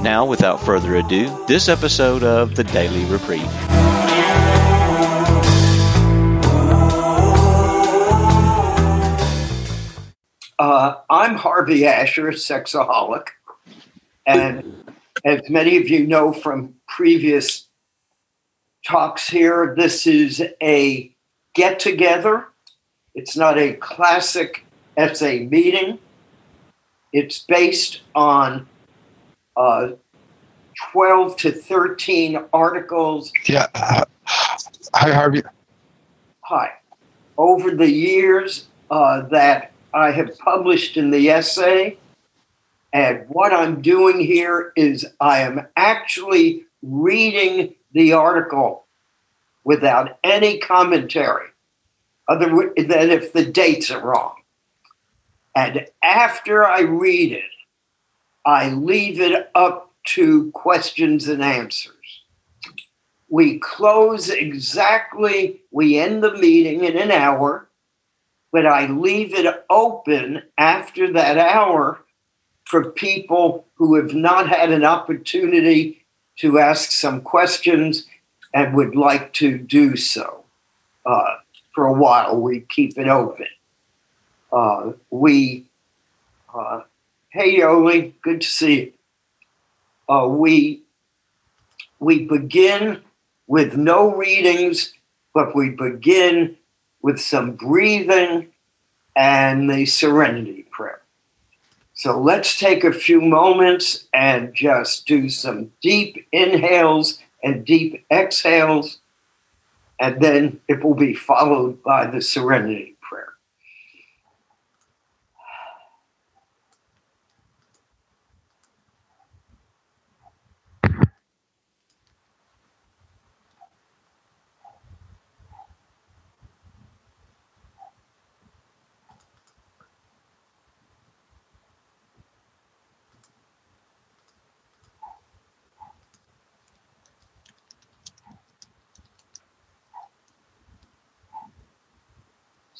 Now, without further ado, this episode of the Daily Reprieve. Uh, I'm Harvey Asher, a sexaholic. And as many of you know from previous talks here, this is a get together. It's not a classic SA meeting. It's based on uh, 12 to 13 articles. Yeah. Uh, hi, Harvey. Hi. Over the years uh, that I have published in the essay, and what I'm doing here is I am actually reading the article without any commentary, other than if the dates are wrong. And after I read it, I leave it up to questions and answers. We close exactly, we end the meeting in an hour, but I leave it open after that hour for people who have not had an opportunity to ask some questions and would like to do so. Uh, for a while, we keep it open. Uh, we uh, Hey, Yoli, good to see you. Uh, we we begin with no readings, but we begin with some breathing and the serenity prayer. So let's take a few moments and just do some deep inhales and deep exhales, and then it will be followed by the serenity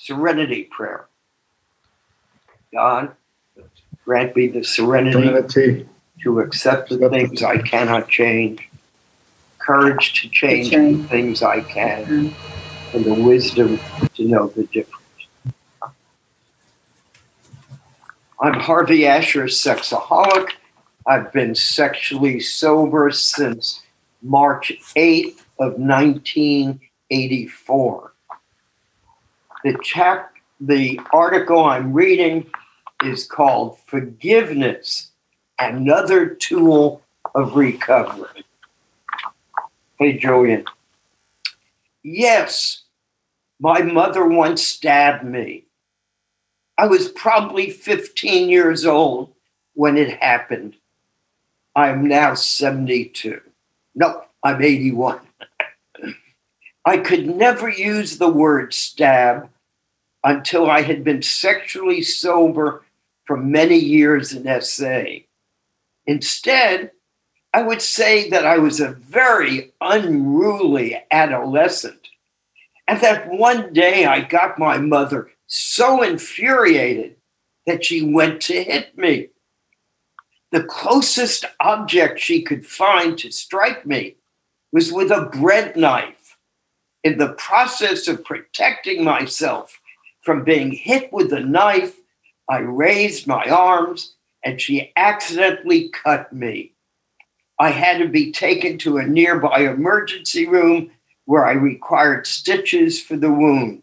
serenity prayer. God, grant me the serenity, serenity. to accept the things I cannot change, courage to change, the things I can, mm-hmm. and the wisdom to know the difference. I'm Harvey Asher, sexaholic. I've been sexually sober since March 8th of 1984 the chap the article I'm reading is called Forgiveness, Another Tool of Recovery. Hey, Julian. Yes, my mother once stabbed me. I was probably 15 years old when it happened. I'm now 72. No, I'm 81. I could never use the word stab until I had been sexually sober for many years in SA. Instead, I would say that I was a very unruly adolescent, and that one day I got my mother so infuriated that she went to hit me. The closest object she could find to strike me was with a bread knife in the process of protecting myself from being hit with a knife, I raised my arms and she accidentally cut me. I had to be taken to a nearby emergency room where I required stitches for the wound.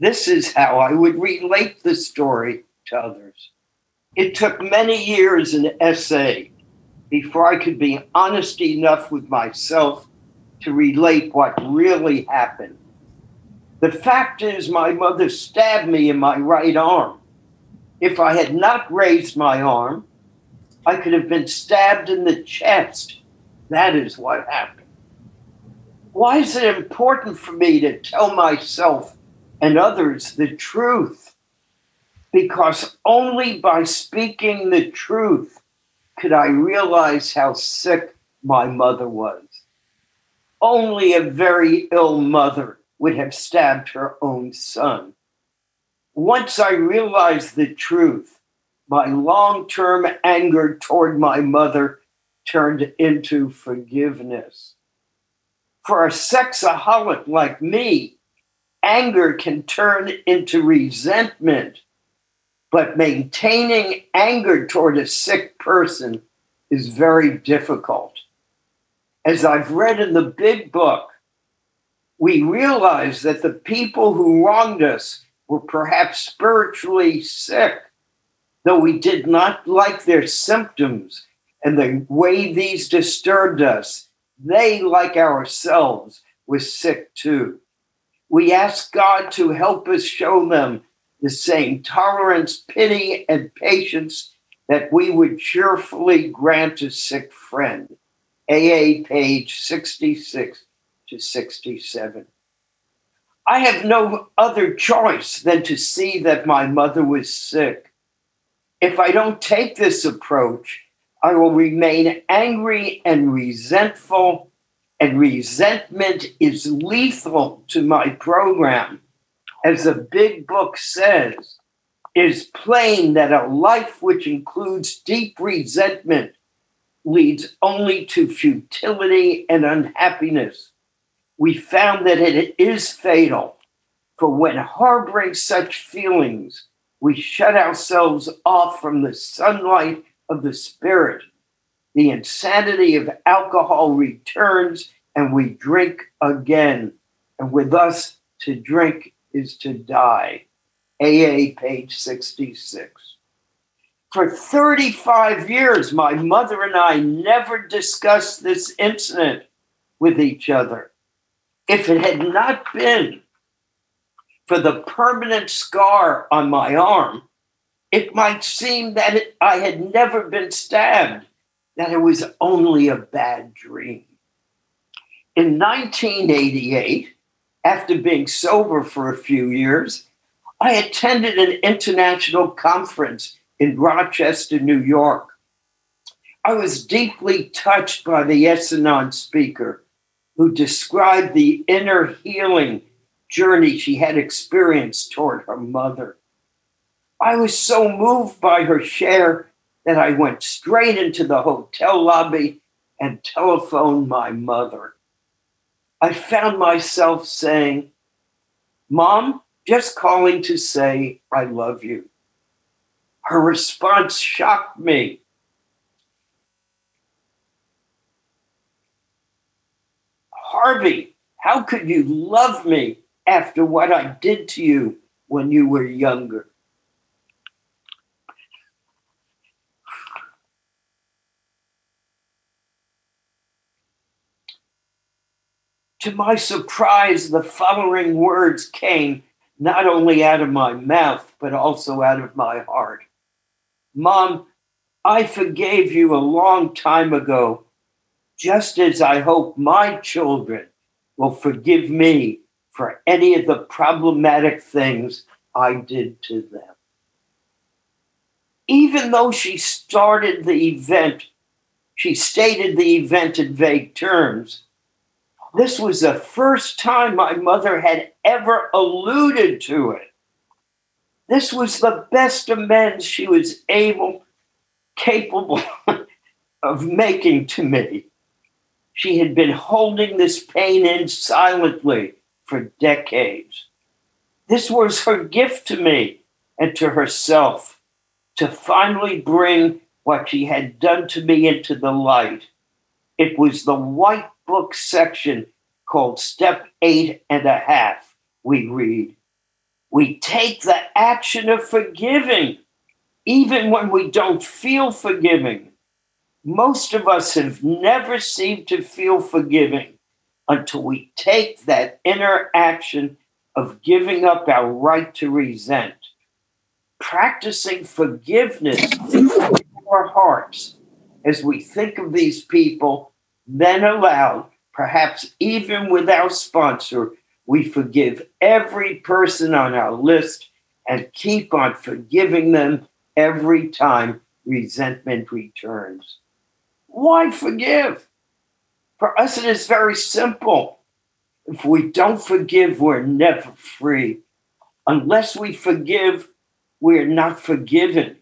This is how I would relate the story to others. It took many years in SA before I could be honest enough with myself to relate what really happened. The fact is, my mother stabbed me in my right arm. If I had not raised my arm, I could have been stabbed in the chest That is what happened. Why is it important for me to tell myself and others the truth? Because only by speaking the truth could I realize how sick my mother was. Only a very ill mother would have stabbed her own son. Once I realized the truth, my long term anger toward my mother turned into forgiveness. For a sexaholic like me, anger can turn into resentment, but maintaining anger toward a sick person is very difficult. As I've read in the big book, we realize that the people who wronged us were perhaps spiritually sick, though we did not like their symptoms and the way these disturbed us. They, like ourselves, were sick too. We ask God to help us show them the same tolerance, pity, and patience that we would cheerfully grant a sick friend. AA page 66 to 67. I have no other choice than to see that my mother was sick. If I don't take this approach, I will remain angry and resentful, and resentment is lethal to my program. As the big book says, it is plain that a life which includes deep resentment leads only to futility and unhappiness. We found that it is fatal, for when harboring such feelings, we shut ourselves off from the sunlight of the spirit. The insanity of alcohol returns and we drink again. And with us, to drink is to die. AA, page 66. For 35 years, my mother and I never discussed this incident with each other. If it had not been for the permanent scar on my arm, it might seem that it, I had never been stabbed, that it was only a bad dream. In 1988, after being sober for a few years, I attended an international conference in Rochester, New York. I was deeply touched by the S-Anon speaker who described the inner healing journey she had experienced toward her mother. I was so moved by her share that I went straight into the hotel lobby and telephoned my mother. I found myself saying, Mom, just calling to say I love you. Her response shocked me. Harvey, how could you love me after what I did to you when you were younger? To my surprise, the following words came not only out of my mouth, but also out of my heart. Mom, I forgave you a long time ago, just as I hope my children will forgive me for any of the problematic things I did to them. Even though she started the event, she stated the event in vague terms. This was the first time my mother had ever alluded to it. This was the best amends she was able, capable of making to me. She had been holding this pain in silently for decades. This was her gift to me and to herself to finally bring what she had done to me into the light. It was the white book section called Step Eight and a Half, we read. We take the action of forgiving, even when we don't feel forgiving. Most of us have never seemed to feel forgiving until we take that inner action of giving up our right to resent. Practicing forgiveness in our hearts as we think of these people then aloud, perhaps even with our sponsor, we forgive every person on our list and keep on forgiving them every time resentment returns. Why forgive? For us, it is very simple. If we don't forgive, we're never free. Unless we forgive, we're not forgiven.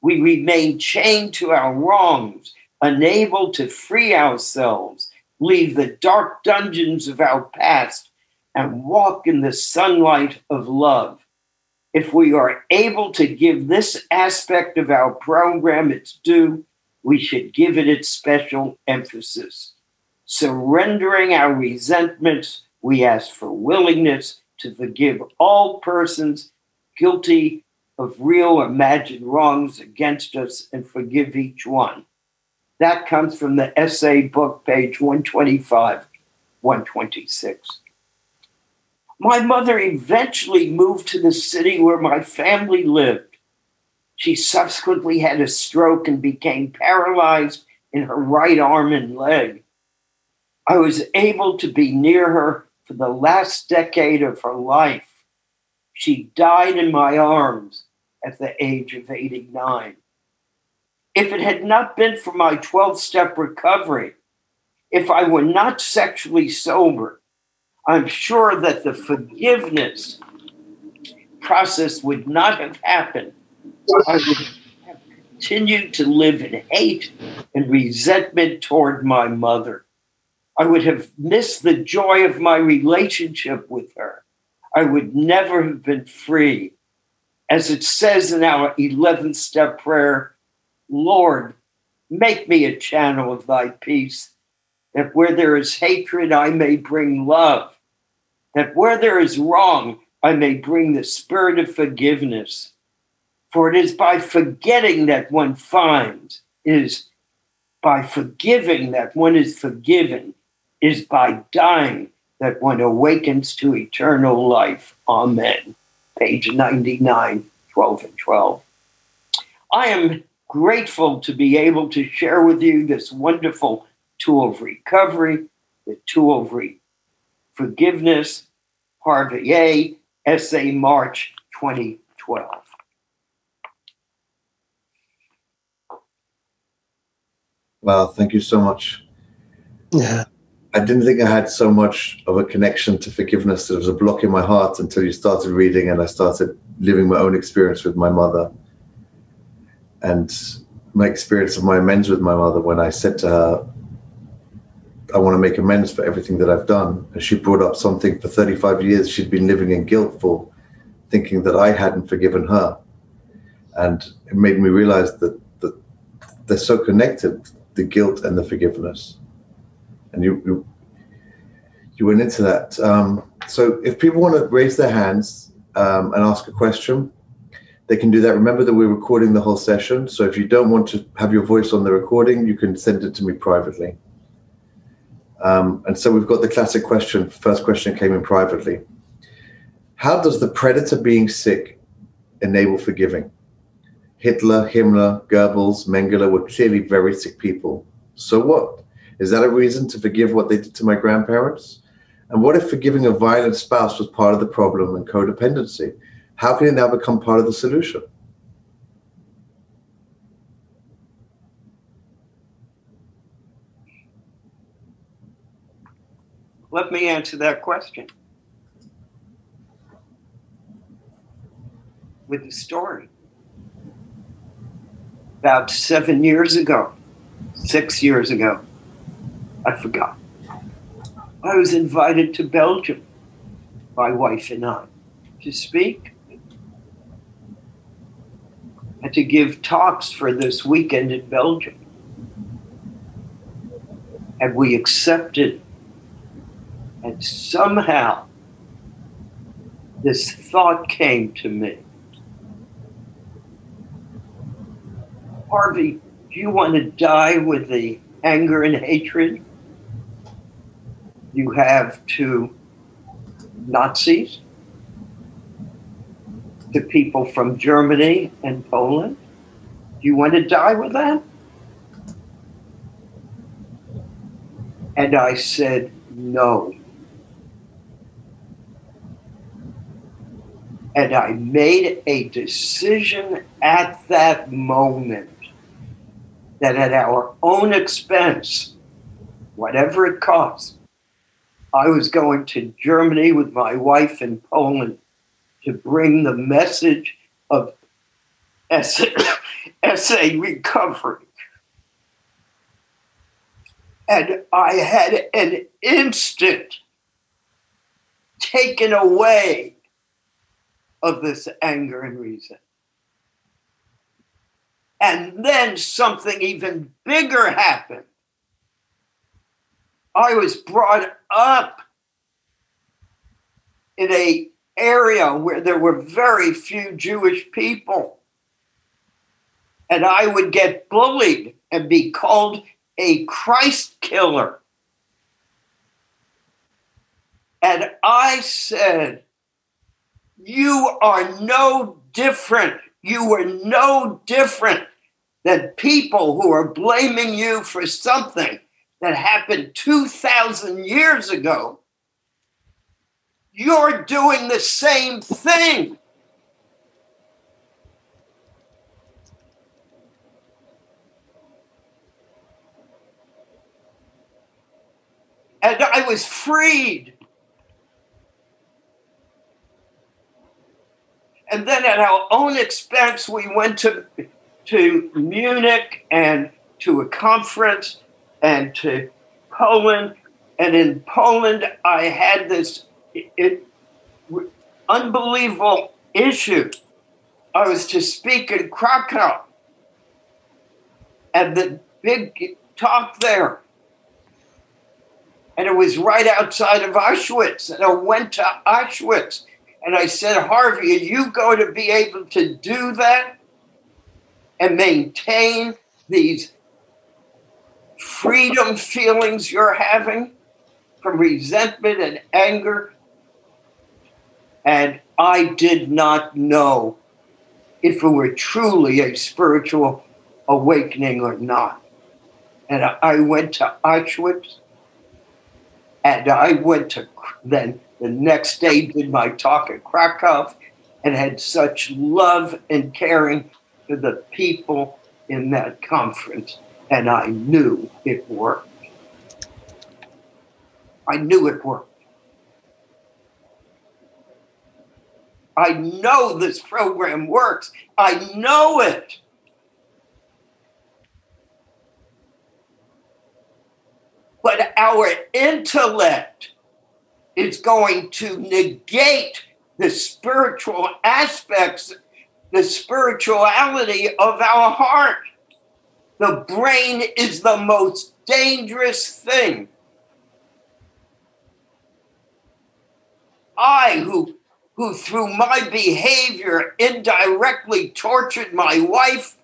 We remain chained to our wrongs, unable to free ourselves, leave the dark dungeons of our past, and walk in the sunlight of love. If we are able to give this aspect of our program its due, we should give it its special emphasis. Surrendering our resentments, we ask for willingness to forgive all persons guilty of real or imagined wrongs against us and forgive each one. That comes from the SA book, page 125, 126. My mother eventually moved to the city where my family lived. She subsequently had a stroke and became paralyzed in her right arm and leg. I was able to be near her for the last decade of her life. She died in my arms at the age of 89. If it had not been for my 12 step recovery, if I were not sexually sober, I'm sure that the forgiveness process would not have happened. I would have continued to live in hate and resentment toward my mother. I would have missed the joy of my relationship with her. I would never have been free. As it says in our 11th step prayer, Lord, make me a channel of thy peace, that where there is hatred, I may bring love that where there is wrong, I may bring the spirit of forgiveness. For it is by forgetting that one finds, is by forgiving that one is forgiven, is by dying that one awakens to eternal life. Amen. Page 99, 12 and 12. I am grateful to be able to share with you this wonderful tool of recovery, the tool of re- Forgiveness, Harvey Essay, March 2012. Wow, thank you so much. Yeah. I didn't think I had so much of a connection to forgiveness. There was a block in my heart until you started reading and I started living my own experience with my mother. And my experience of my amends with my mother when I said to her, I want to make amends for everything that I've done. And she brought up something for 35 years she'd been living in guilt for, thinking that I hadn't forgiven her. And it made me realize that, that they're so connected, the guilt and the forgiveness. And you, you, you went into that. Um, so if people want to raise their hands um, and ask a question, they can do that. Remember that we're recording the whole session. So if you don't want to have your voice on the recording, you can send it to me privately. Um, and so we've got the classic question. First question came in privately. How does the predator being sick enable forgiving? Hitler, Himmler, Goebbels, Mengele were clearly very sick people. So what? Is that a reason to forgive what they did to my grandparents? And what if forgiving a violent spouse was part of the problem and codependency? How can it now become part of the solution? Let me answer that question with a story. About seven years ago, six years ago, I forgot. I was invited to Belgium, my wife and I, to speak and to give talks for this weekend in Belgium. And we accepted and somehow this thought came to me Harvey, do you want to die with the anger and hatred you have to Nazis, to people from Germany and Poland? Do you want to die with that? And I said, no. And I made a decision at that moment that at our own expense, whatever it cost, I was going to Germany with my wife in Poland to bring the message of SA, SA recovery. And I had an instant taken away of this anger and reason. And then something even bigger happened. I was brought up in a area where there were very few Jewish people. And I would get bullied and be called a Christ killer. And I said, You are no different. You are no different than people who are blaming you for something that happened 2,000 years ago. You're doing the same thing. And I was freed. And then at our own expense, we went to, to Munich and to a conference and to Poland. And in Poland, I had this it, it, unbelievable issue. I was to speak in Krakow, and the big talk there. And it was right outside of Auschwitz. And I went to Auschwitz and I said, Harvey, are you going to be able to do that and maintain these freedom feelings you're having from resentment and anger and I did not know if it were truly a spiritual awakening or not. And I went to Auschwitz, and I went to then the next day did my talk at Krakow, and had such love and caring for the people in that conference, and I knew it worked. I knew it worked. I know this program works. I know it. But our intellect is going to negate the spiritual aspects, the spirituality of our heart. The brain is the most dangerous thing. I, who who, through my behavior, indirectly tortured my wife,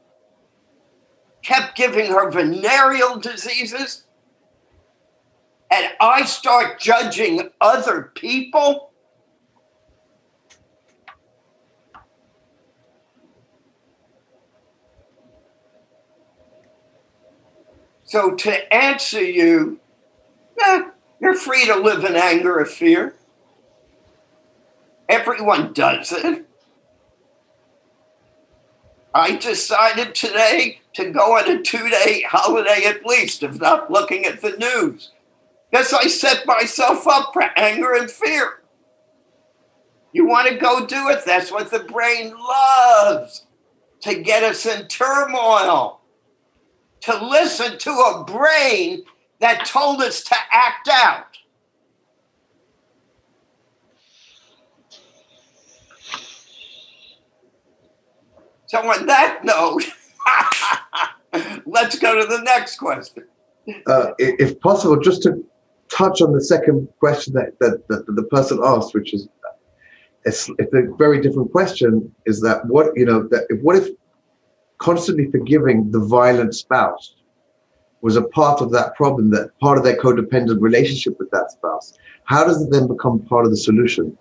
kept giving her venereal diseases, and I start judging other people. So, to answer you, eh, you're free to live in anger or fear. Everyone does it. I decided today to go on a two day holiday at least, if not looking at the news. Because I set myself up for anger and fear. You want to go do it? That's what the brain loves to get us in turmoil, to listen to a brain that told us to act out. So, on that note, let's go to the next question. Uh, if possible, just to touch on the second question that, that, that the person asked, which is it's, it's, a very different question, is that what you know that if, what if constantly forgiving the violent spouse was a part of that problem, that part of their codependent relationship with that spouse? How does it then become part of the solution?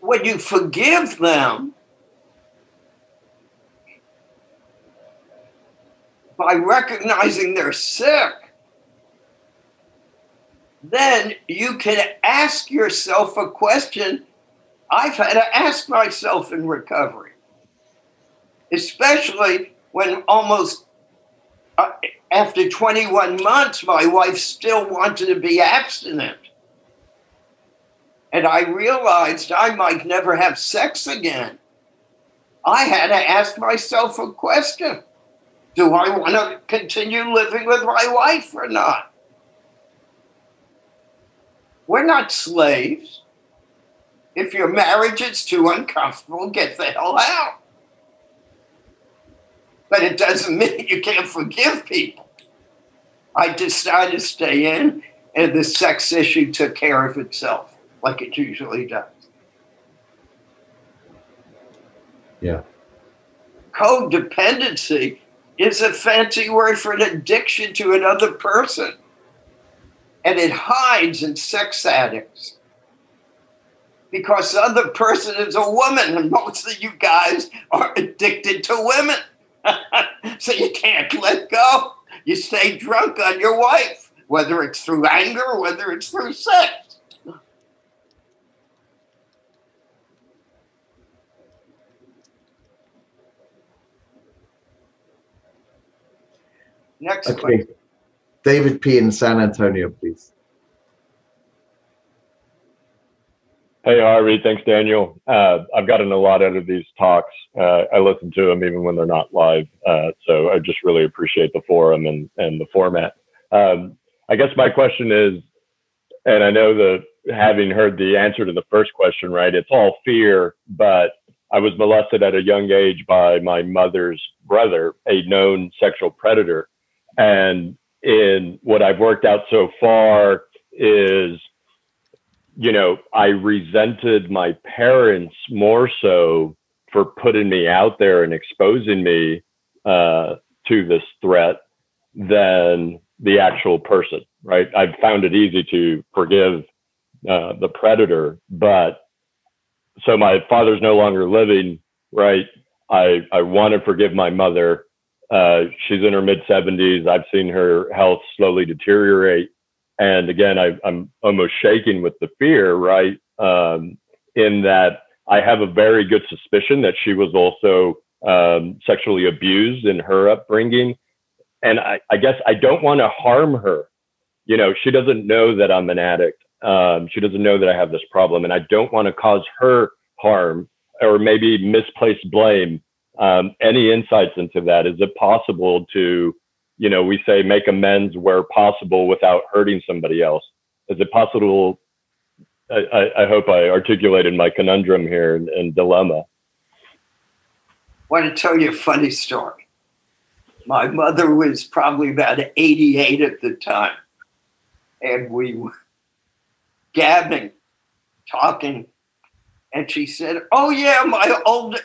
When you forgive them, by recognizing they're sick then you can ask yourself a question I've had to ask myself in recovery, especially when almost uh, after 21 months, my wife still wanted to be abstinent. And I realized I might never have sex again. I had to ask myself a question Do I want to continue living with my wife or not? We're not slaves. If your marriage is too uncomfortable, get the hell out. But it doesn't mean you can't forgive people. I decided to stay in, and the sex issue took care of itself, like it usually does. Yeah. Codependency is a fancy word for an addiction to another person, and it hides in sex addicts because the other person is a woman, and most of you guys are addicted to women. so you can't let go. You stay drunk on your wife, whether it's through anger or whether it's through sex. Next Okay. question. David P. in San Antonio, please. Hey, Harvey. Thanks, Daniel. Uh, I've gotten a lot out of these talks. Uh, I listen to them even when they're not live. Uh, so I just really appreciate the forum and, and the format. Um, I guess my question is, and I know that having heard the answer to the first question, right, it's all fear, but I was molested at a young age by my mother's brother, a known sexual predator. And in what I've worked out so far is you know, I resented my parents more so for putting me out there and exposing me uh, to this threat than the actual person, right? I've found it easy to forgive uh, the predator, but so my father's no longer living, right? I, I want to forgive my mother. Uh, she's in her mid 70s. I've seen her health slowly deteriorate and again, I, am almost shaking with the fear, right? Um, in that I have a very good suspicion that she was also um, sexually abused in her upbringing. And I, I guess I don't want to harm her. You know, she doesn't know that I'm an addict. Um, she doesn't know that I have this problem. And I don't want to cause her harm or maybe misplaced blame. Um, any insights into that? Is it possible to you know, we say make amends where possible without hurting somebody else. Is it possible? I, I hope I articulated my conundrum here and, and dilemma. I want to tell you a funny story. My mother was probably about 88 at the time, and we were gabbing, talking, and she said, "Oh yeah, my old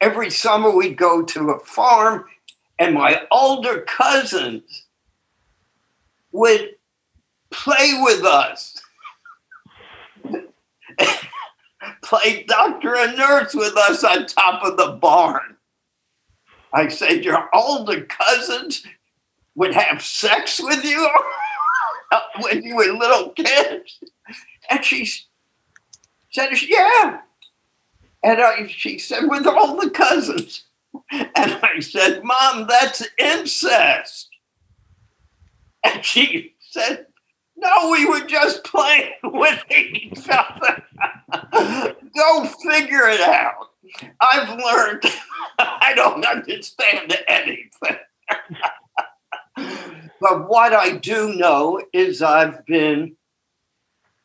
every summer we'd go to a farm and my older cousins would play with us, play doctor and nurse with us on top of the barn. I said, Your older cousins would have sex with you when you were little kids? And she said, Yeah. And I, she said, With all the cousins. And I said, Mom, that's incest. And she said, No, we were just playing with each other. Go figure it out. I've learned I don't understand anything. but what I do know is I've been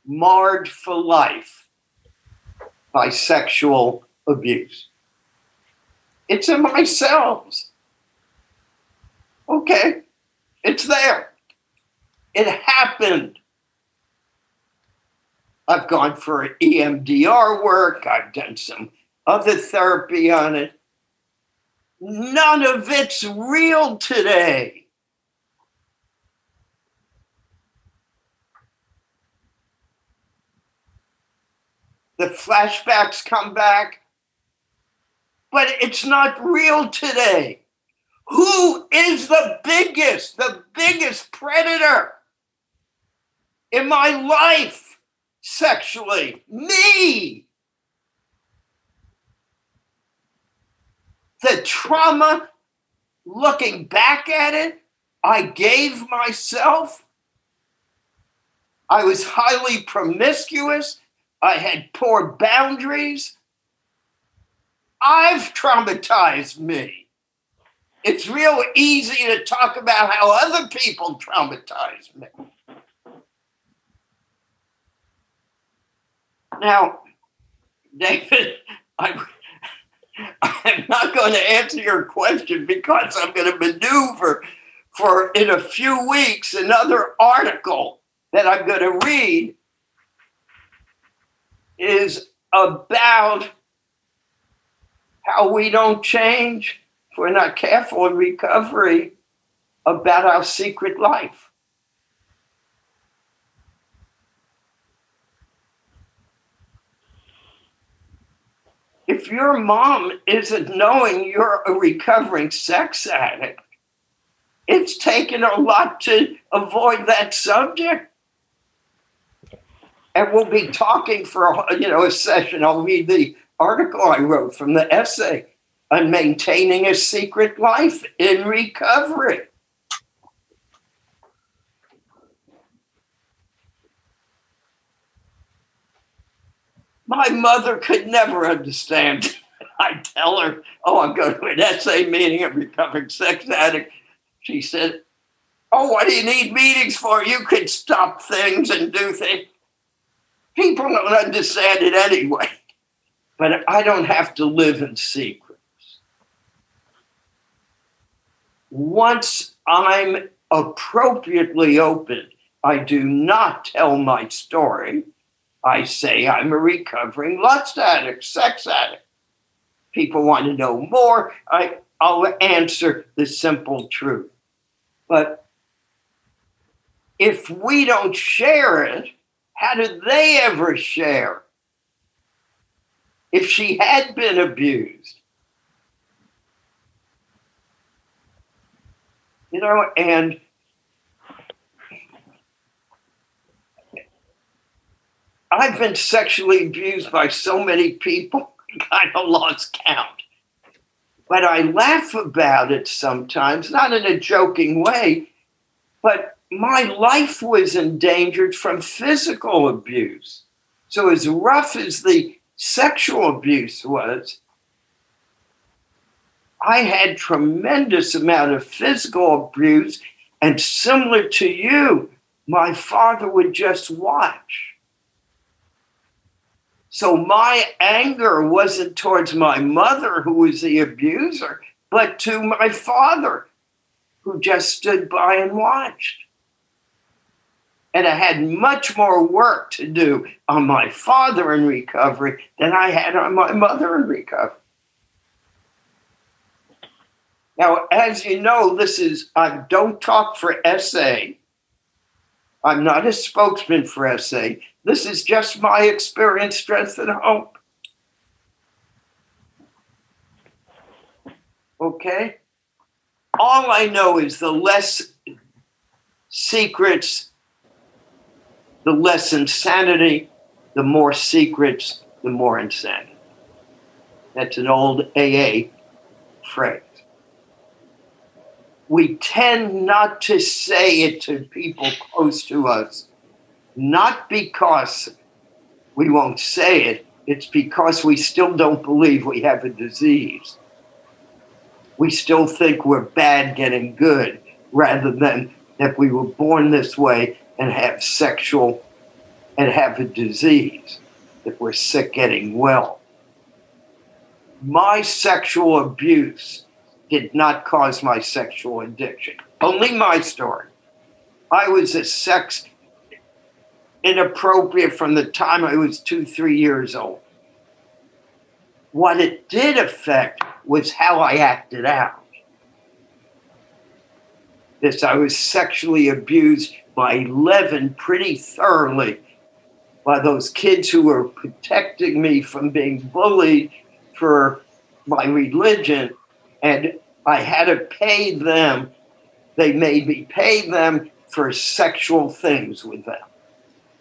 marred for life by sexual abuse. It's in my cells. Okay, it's there. It happened. I've gone for EMDR work, I've done some other therapy on it. None of it's real today. The flashbacks come back but it's not real today. Who is the biggest, the biggest predator? in my life sexually. Me. The trauma, looking back at it, I gave myself. I was highly promiscuous. I had poor boundaries. I've traumatized me. It's real easy to talk about how other people traumatize me. Now, David, I'm, I'm not going to answer your question because I'm going to maneuver for in a few weeks another article that I'm going to read is about how we don't change if we're not careful in recovery about our secret life. If your mom isn't knowing you're a recovering sex addict, it's taken a lot to avoid that subject. And we'll be talking for you know a session. I'll read the article I wrote from the SA on maintaining a secret life in recovery. My mother could never understand. I tell her, oh, I'm going to an essay meeting, a recovering sex addict. She said, oh, what do you need meetings for? You can stop things and do things. People don't understand it anyway. But I don't have to live in secrets. Once I'm appropriately open, I do not tell my story. I say I'm a recovering lust addict, sex addict. People want to know more. I, I'll answer the simple truth. But if we don't share it, how did they ever share? If she had been abused, you know, and I've been sexually abused by so many people, I kind of lost count. But I laugh about it sometimes, not in a joking way, but my life was endangered from physical abuse. So, as rough as the sexual abuse was, I had tremendous amount of physical abuse, and similar to you, my father would just watch. So my anger wasn't towards my mother, who was the abuser, but to my father, who just stood by and watched and I had much more work to do on my father in recovery than I had on my mother in recovery. Now, as you know, this is I don't talk for SA. I'm not a spokesman for SA. This is just my experience, strength, and hope. Okay? All I know is the less secrets the less insanity, the more secrets, the more insanity. That's an old AA phrase. We tend not to say it to people close to us, not because we won't say it, it's because we still don't believe we have a disease. We still think we're bad getting good rather than that we were born this way and have sexual and have a disease, that we're sick getting well. My sexual abuse did not cause my sexual addiction. Only my story. I was a sex inappropriate from the time I was two, three years old. What it did affect was how I acted out. This I was sexually abused by 11 pretty thoroughly by those kids who were protecting me from being bullied for my religion. And I had to pay them. They made me pay them for sexual things with them.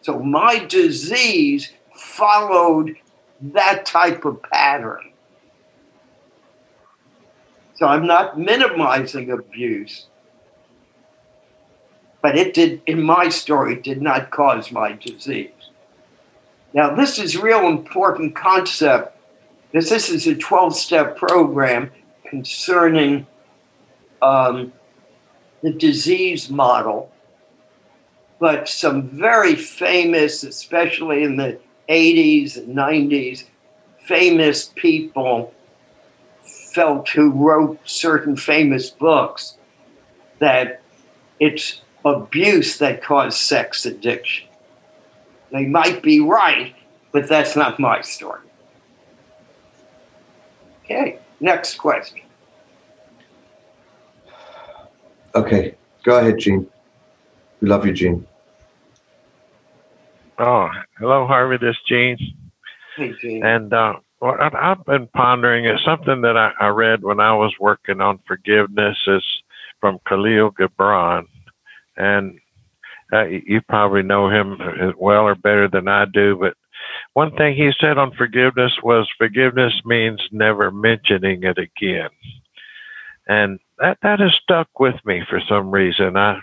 So my disease followed that type of pattern. So I'm not minimizing abuse, but it did, in my story, did not cause my disease. Now, this is real important concept because this is a 12 step program concerning um, the disease model. But some very famous, especially in the 80s and 90s, famous people felt who wrote certain famous books that it's abuse that caused sex addiction. They might be right, but that's not my story. Okay, next question. Okay, go ahead, Gene. We love you, Gene. Oh, hello, Harvey. This is Gene. Hey, Gene. And uh, what I- I've been pondering is something that I, I read when I was working on forgiveness is from Khalil Gibran. And uh, you probably know him as well or better than I do. But one thing he said on forgiveness was forgiveness means never mentioning it again. And that, that has stuck with me for some reason. I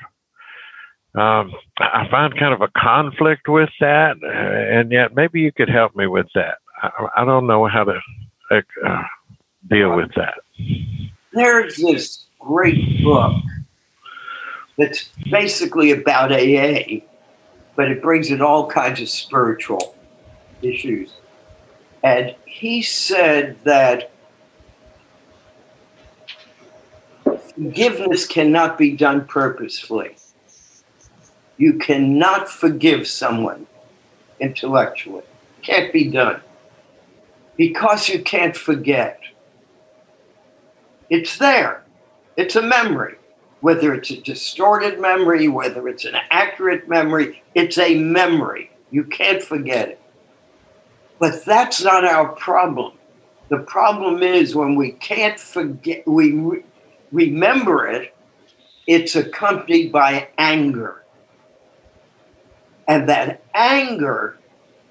um, I find kind of a conflict with that, uh, and yet maybe you could help me with that. I, I don't know how to uh, deal with that. There's this great book that's basically about AA, but it brings in all kinds of spiritual issues. And he said that forgiveness cannot be done purposefully. You cannot forgive someone intellectually. Can't be done. Because you can't forget. It's there. It's a memory. Whether it's a distorted memory, whether it's an accurate memory, it's a memory. You can't forget it. But that's not our problem. The problem is when we can't forget, we re- remember it, it's accompanied by anger. And that anger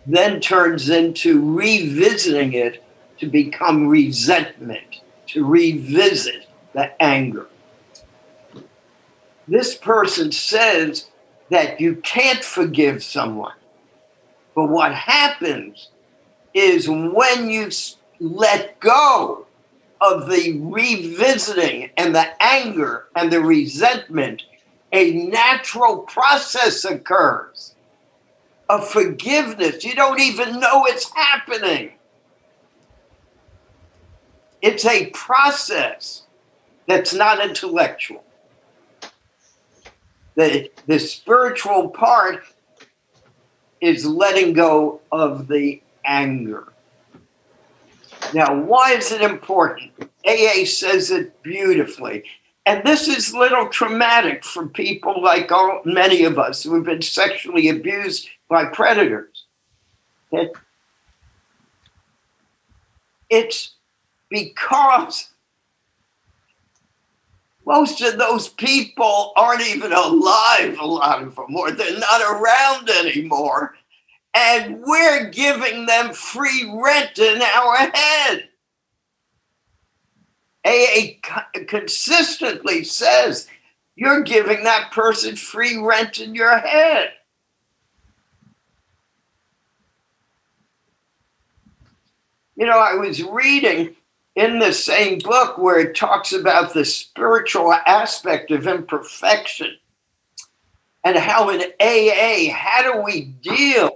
then turns into revisiting it to become resentment, to revisit the anger. This person says that you can't forgive someone. But what happens is when you let go of the revisiting and the anger and the resentment, a natural process occurs of forgiveness. You don't even know it's happening. It's a process that's not intellectual. The, the spiritual part is letting go of the anger. Now, why is it important? AA says it beautifully. And this is little traumatic for people like all, many of us who have been sexually abused by predators. That it's because most of those people aren't even alive, a lot of them, or they're not around anymore. And we're giving them free rent in our head. AA consistently says you're giving that person free rent in your head. You know, I was reading in the same book where it talks about the spiritual aspect of imperfection and how in AA, how do we deal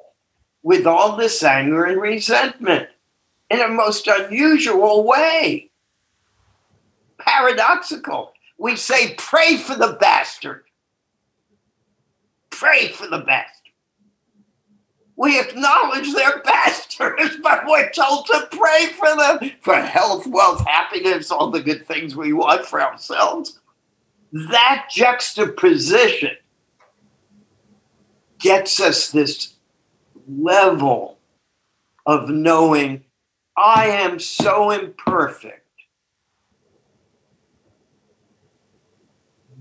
with all this anger and resentment in a most unusual way? Paradoxical. We say, pray for the bastard. Pray for the bastard. We acknowledge they're bastards, but we're told to pray for them for health, wealth, happiness, all the good things we want for ourselves. That juxtaposition gets us this level of knowing I am so imperfect.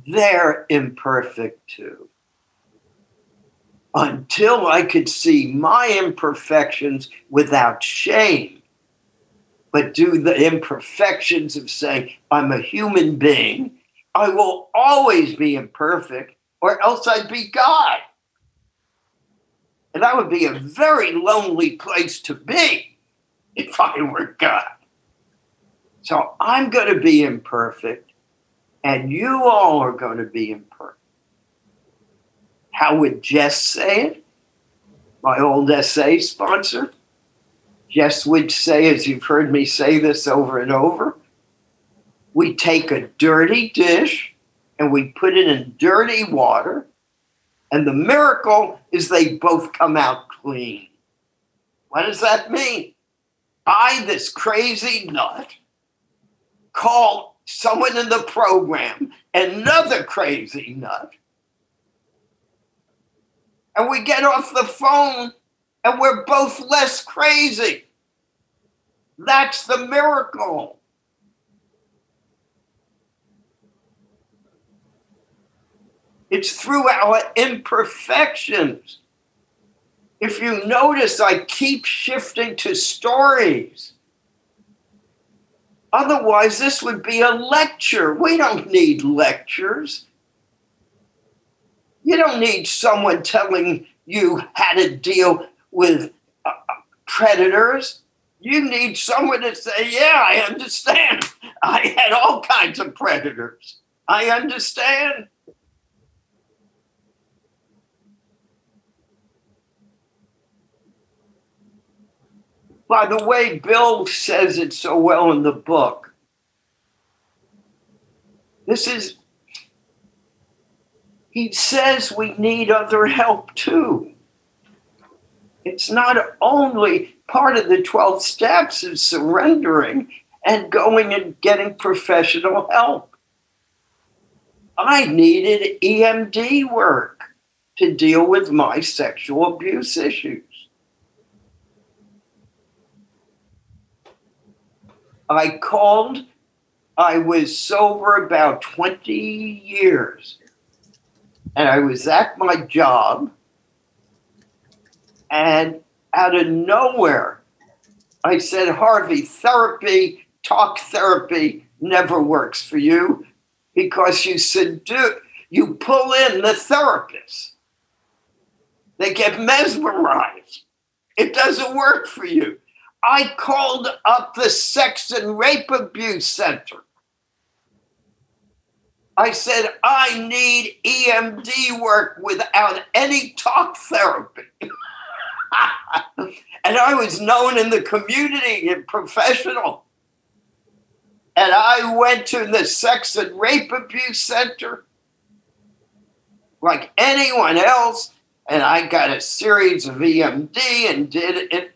They're imperfect too. Until I could see my imperfections without shame, but do the imperfections of saying, I'm a human being. I will always be imperfect, or else I'd be God. And that would be a very lonely place to be if I were God. So I'm going to be imperfect, and you all are going to be imperfect. How would Jess say it? My old SA sponsor. Jess would say, as you've heard me say this over and over, we take a dirty dish and we put it in dirty water, and the miracle is they both come out clean. What does that mean? I, this crazy nut, call someone in the program another crazy nut and we get off the phone and we're both less crazy. That's the miracle. It's through our imperfections. If you notice, I keep shifting to stories. Otherwise, this would be a lecture. We don't need lectures. You don't need someone telling you how to deal with uh, predators. You need someone to say, Yeah, I understand. I had all kinds of predators. I understand. By the way, Bill says it so well in the book. This is he says we need other help too. It's not only part of the 12 steps of surrendering and going and getting professional help. I needed EMDR work to deal with my sexual abuse issues. I called, I was sober about 20 years and I was at my job, and out of nowhere, I said, Harvey, therapy, talk therapy never works for you because you seduce, you pull in the therapist. They get mesmerized. It doesn't work for you. I called up the sex and rape abuse center. I said, I need EMDR work without any talk therapy. and I was known in the community and professional. And I went to the sex and rape abuse center like anyone else. And I got a series of EMDR and did it.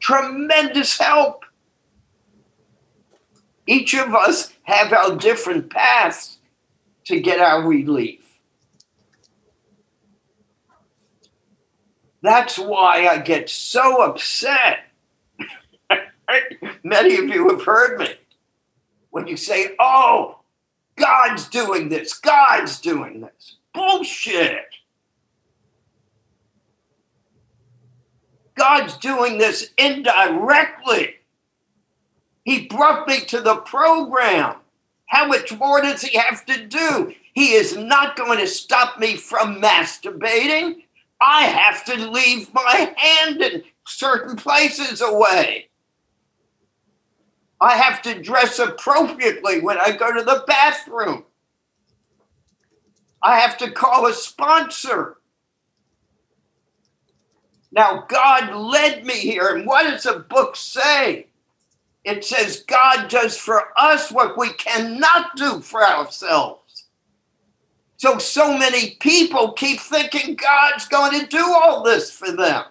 Tremendous help. Each of us have our different paths to get our relief. That's why I get so upset. Many of you have heard me when you say, oh, God's doing this, God's doing this. Bullshit. God's doing this indirectly. He brought me to the program. How much more does he have to do? He is not going to stop me from masturbating. I have to leave my hand in certain places away. I have to dress appropriately when I go to the bathroom. I have to call a sponsor. Now, God led me here. And what does the book say? It says God does for us what we cannot do for ourselves. So, so many people keep thinking God's going to do all this for them,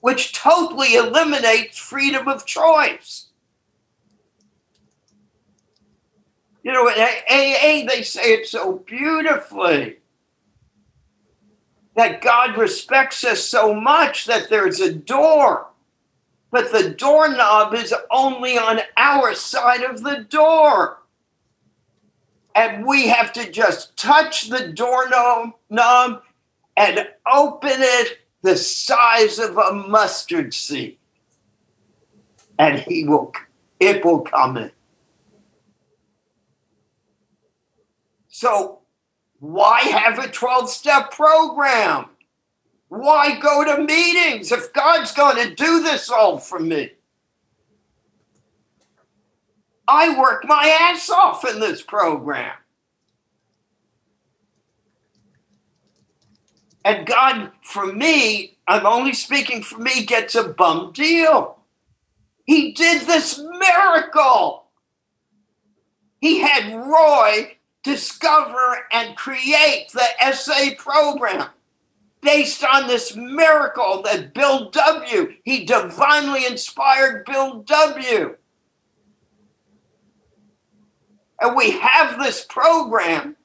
which totally eliminates freedom of choice. You know, in AA, they say it so beautifully that God respects us so much that there's a door but the doorknob is only on our side of the door. And we have to just touch the doorknob and open it the size of a mustard seed. And he will it will come in. So why have a 12-step program? Why go to meetings if God's going to do this all for me? I work my ass off in this program. And God, for me, I'm only speaking for me, gets a bum deal. He did this miracle. He had Roy discover and create the SA program based on this miracle that Bill W. He divinely inspired Bill W. And we have this program.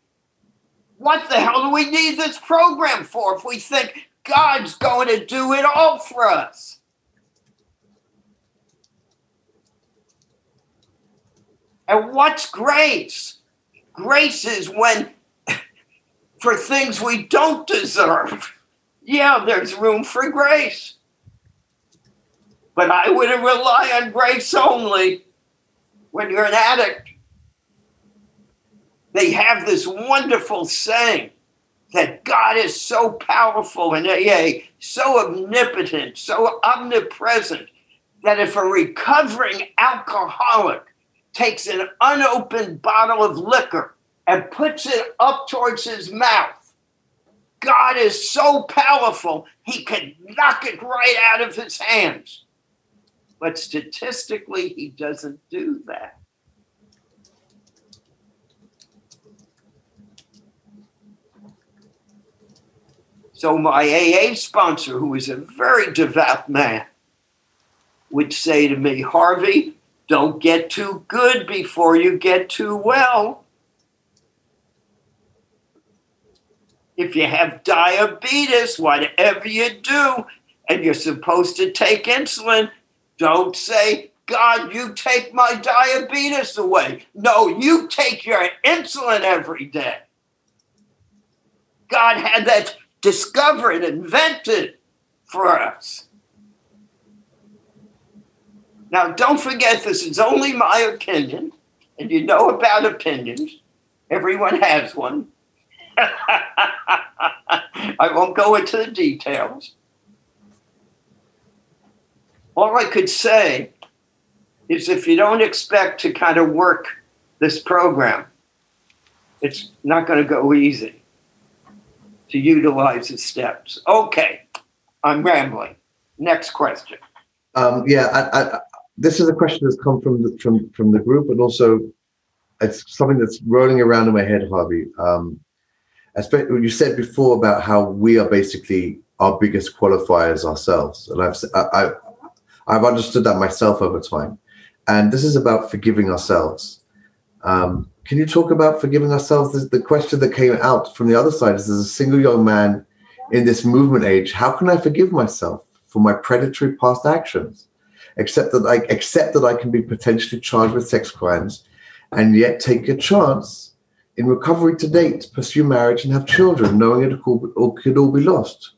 What the hell do we need this program for if we think God's going to do it all for us? And what's grace? Grace is when, for things we don't deserve, yeah, there's room for grace. But I wouldn't rely on grace only when you're an addict. They have this wonderful saying that God is so powerful and AA, so omnipotent, so omnipresent, that if a recovering alcoholic takes an unopened bottle of liquor and puts it up towards his mouth. God is so powerful, he could knock it right out of his hands. But statistically, he doesn't do that. So, my AA sponsor, who is a very devout man, would say to me, Harvey, don't get too good before you get too well. If you have diabetes, whatever you do, and you're supposed to take insulin, don't say, God, you take my diabetes away. No, you take your insulin every day. God had that discovered, invented for us. Now, don't forget, this is only my opinion, and you know about opinions. Everyone has one. I won't go into the details. All I could say is if you don't expect to kind of work this program, it's not going to go easy to utilize the steps. Okay, I'm rambling. Next question. Um, yeah, I, I, this is a question that's come from the, from from the group, and also it's something that's rolling around in my head, Harvey. Um, especially you said before about how we are basically our biggest qualifiers ourselves, and I've I, I've understood that myself over time. And this is about forgiving ourselves. Um, can you talk about forgiving ourselves? The question that came out from the other side is: as a single young man in this movement age, how can I forgive myself for my predatory past actions? accept that I accept that I can be potentially charged with sex crimes, and yet take a chance in recovery to date, pursue marriage, and have children, knowing it could, all, be lost.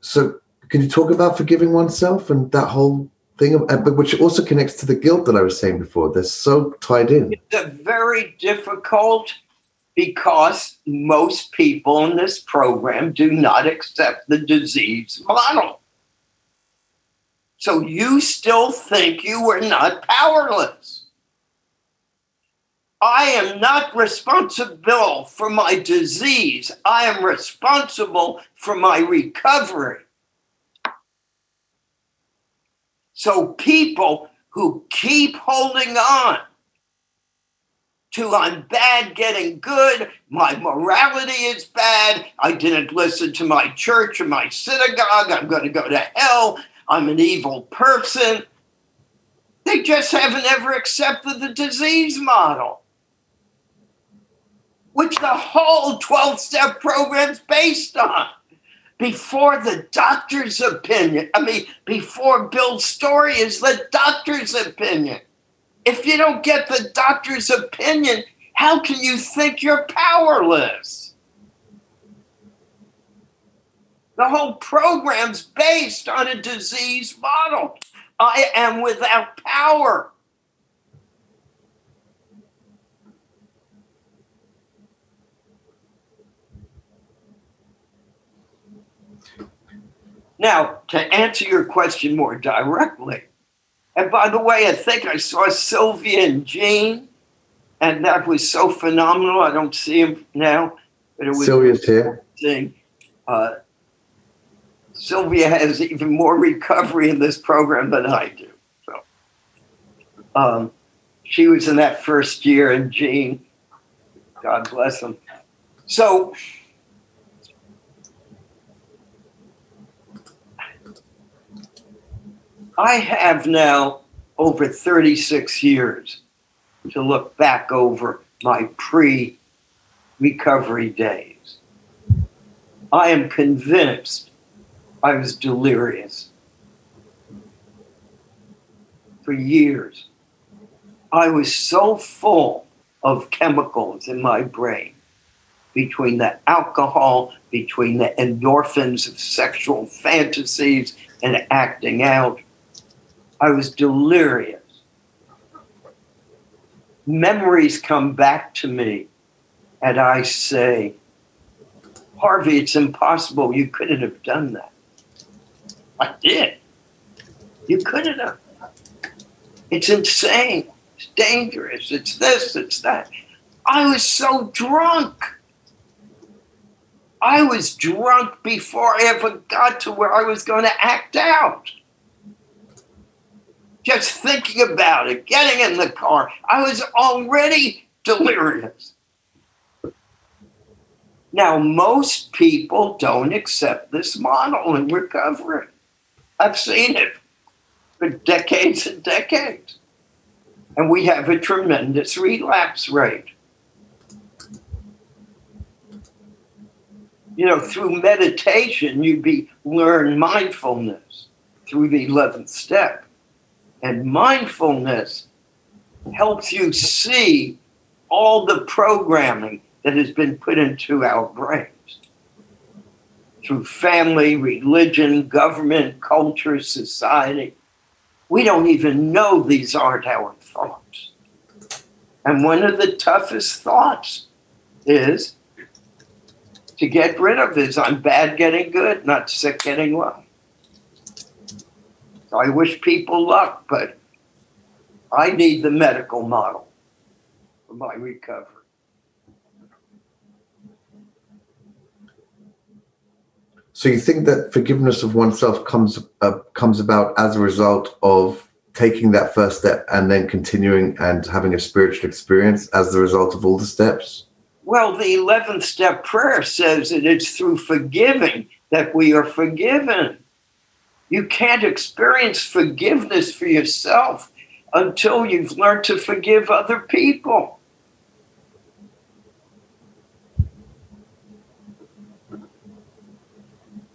So, can you talk about forgiving oneself and that whole thing, which also connects to the guilt that I was saying before? They're so tied in. It's very difficult because most people in this program do not accept the disease model. So you still think you were not powerless. I am not responsible for my disease. I am responsible for my recovery. So people who keep holding on to I'm bad getting good, my morality is bad, I didn't listen to my church or my synagogue, I'm going to go to hell, I'm an evil person. They just haven't ever accepted the disease model, which the whole 12 step program is based on. Before the doctor's opinion, I mean, before Bill's story is the doctor's opinion. If you don't get the doctor's opinion, how can you think you're powerless? The whole program's based on a disease model. I am without power. Now, to answer your question more directly, and by the way, I think I saw Sylvia and Jean, and that was so phenomenal. I don't see him now, but it was Sylvia's here. Thing. Uh, Sylvia has even more recovery in this program than I do. So, um, she was in that first year, and Jean, God bless them. So, I have now over 36 years to look back over my pre recovery days. I am convinced I was delirious for years. I was so full of chemicals in my brain between the alcohol, between the endorphins of sexual fantasies and acting out. I was delirious. Memories come back to me, and I say, Harvey, it's impossible. You couldn't have done that. I did. You couldn't have. It's insane. It's dangerous. It's this, it's that. I was so drunk. I was drunk before I ever got to where I was going to act out. Just thinking about it, getting in the car, I was already delirious. Now, most people don't accept this model in recovery. I've seen it for decades and decades. And we have a tremendous relapse rate. You know, through meditation, you be learn mindfulness through the 11th step. And mindfulness helps you see all the programming that has been put into our brains through family, religion, government, culture, society. We don't even know these aren't our thoughts. And one of the toughest thoughts is to get rid of is I'm bad getting good, not sick getting well. I wish people luck, but I need the medical model for my recovery. So you think that forgiveness of oneself comes uh, comes about as a result of taking that first step and then continuing and having a spiritual experience as the result of all the steps? Well, the 11th step prayer says that it's through forgiving that we are forgiven. You can't experience forgiveness for yourself until you've learned to forgive other people.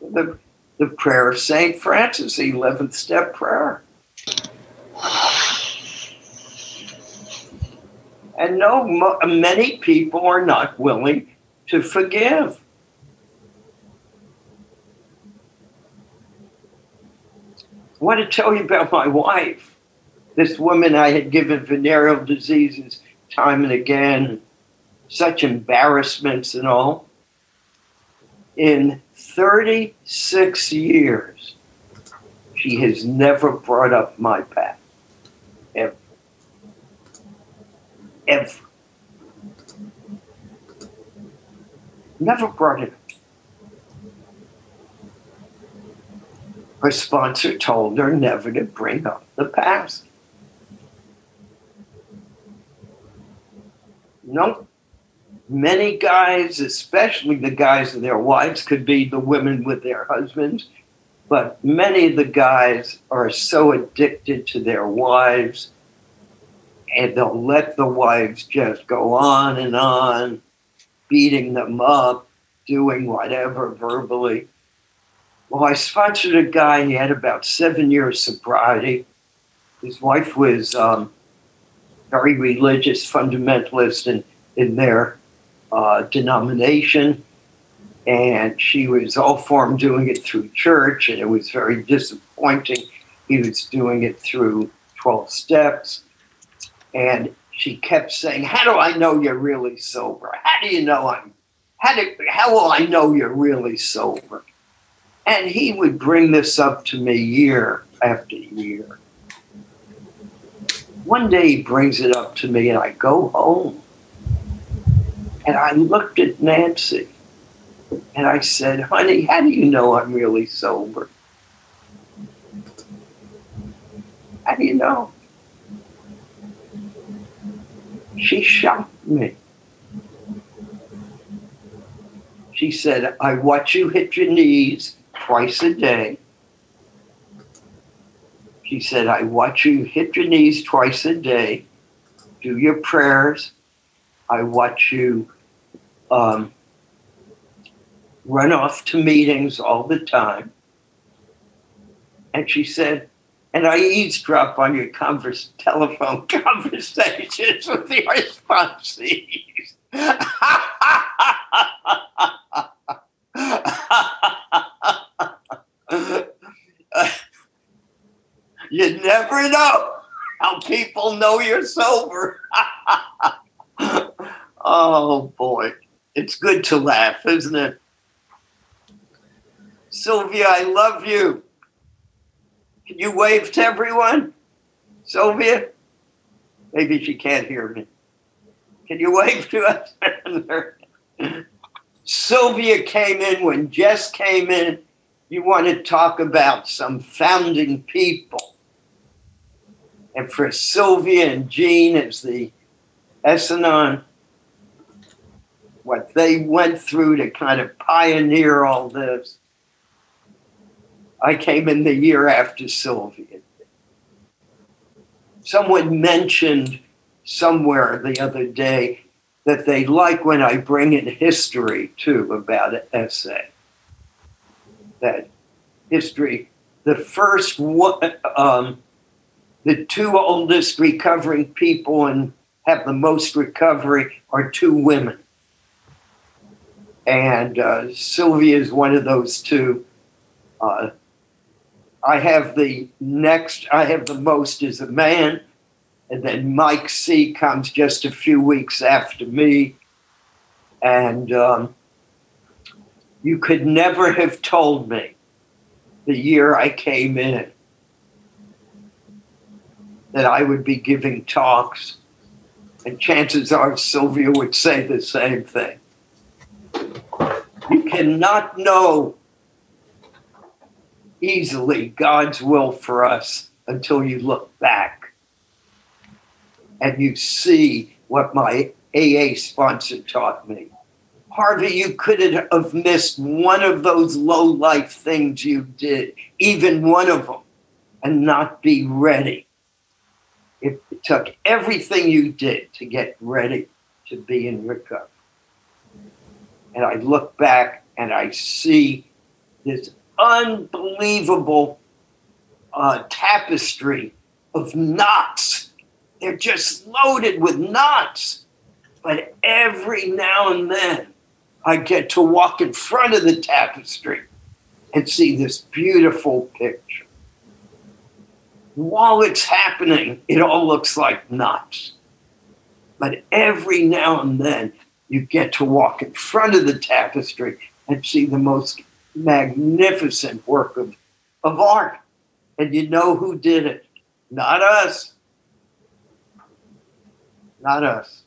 The, the prayer of St. Francis, the 11th step prayer. And no, many people are not willing to forgive. I want to tell you about my wife. This woman I had given venereal diseases time and again, such embarrassments and all. In 36 years, she has never brought up my past. Ever. Ever. Never brought it up. Her sponsor told her never to bring up the past. Nope. Many guys, especially the guys and their wives, could be the women with their husbands, but many of the guys are so addicted to their wives and they'll let the wives just go on and on, beating them up, doing whatever verbally. Well, I sponsored a guy, he had about seven years of sobriety. His wife was um, very religious, fundamentalist in, in their uh, denomination. and she was all for him doing it through church, and it was very disappointing. He was doing it through 12 steps, and she kept saying, How do I know you're really sober? How do you know I'm how do how will I know you're really sober? And he would bring this up to me year after year. One day he brings it up to me and I go home. And I looked at Nancy and I said, honey, how do you know I'm really sober? How do you know? She shocked me. She said, I watch you hit your knees twice a day. She said, I watch you hit your knees twice a day, do your prayers. I watch you um, run off to meetings all the time. And she said, and I eavesdrop on your converse, telephone conversations with your sponsees. you never know how people know you're sober. oh boy, it's good to laugh, isn't it? Sylvia, I love you. Can you wave to everyone? Sylvia? Maybe she can't hear me. Can you wave to us? Sylvia came in when Jess came in. You want to talk about some founding people. And for Sylvia and Jean as the S-Anon, what they went through to kind of pioneer all this. I came in the year after Sylvia. Someone mentioned somewhere the other day that they like when I bring in history too about an SA. That history, the first one, um, the two oldest recovering people and have the most recovery are two women. And uh, Sylvia is one of those two. Uh, I have the next, I have the most as a man, and then Mike C comes just a few weeks after me. And um, you could never have told me the year I came in that I would be giving talks, and chances are Sylvia would say the same thing. You cannot know easily God's will for us until you look back and you see what my AA sponsor taught me. Harvey, you couldn't have missed one of those low life things you did, even one of them, and not be ready. It took everything you did to get ready to be in recovery. And I look back and I see this unbelievable uh, tapestry of knots. They're just loaded with knots. But every now and then, I get to walk in front of the tapestry and see this beautiful picture. While it's happening, it all looks like nuts. But every now and then, you get to walk in front of the tapestry and see the most magnificent work of, of art. And you know who did it? Not us. Not us.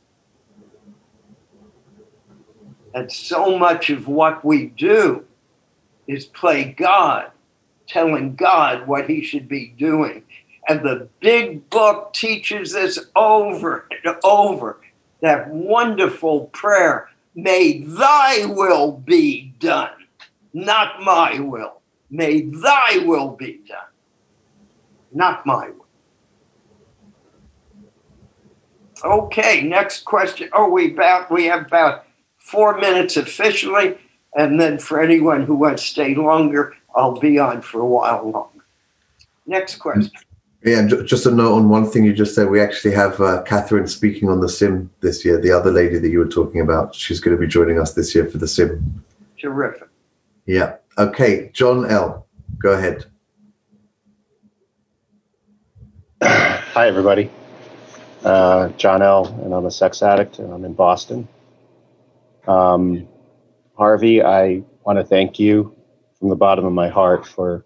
And so much of what we do is play God, telling God what he should be doing. And the big book teaches us over and over that wonderful prayer, may thy will be done not my will. May thy will be done, not my will. Okay, next question. Oh, we about we have about four minutes officially, and then for anyone who wants to stay longer, I'll be on for a while longer. Next question. Yeah, just a note on one thing you just said. We actually have uh, Catherine speaking on the sim this year. The other lady that you were talking about, she's going to be joining us this year for the sim. Terrific. Yeah. Okay. John L. Go ahead. Hi, everybody. Uh, John L. and I'm a sex addict, and I'm in Boston. Um, Harvey, I want to thank you from the bottom of my heart for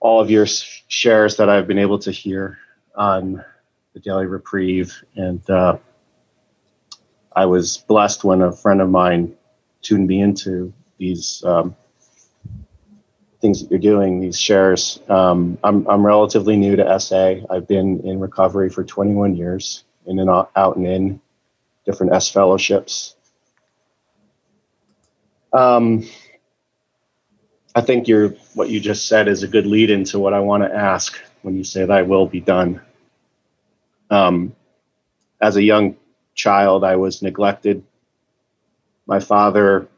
all of your shares that I've been able to hear on the Daily Reprieve. And uh, I was blessed when a friend of mine tuned me into these um, things that you're doing, these shares. Um, I'm, I'm relatively new to SA. I've been in recovery for 21 years, in and out, out and in different S fellowships. Um, I think your what you just said is a good lead into what I want to ask when you say "Thy will be done." Um, as a young child, I was neglected. My father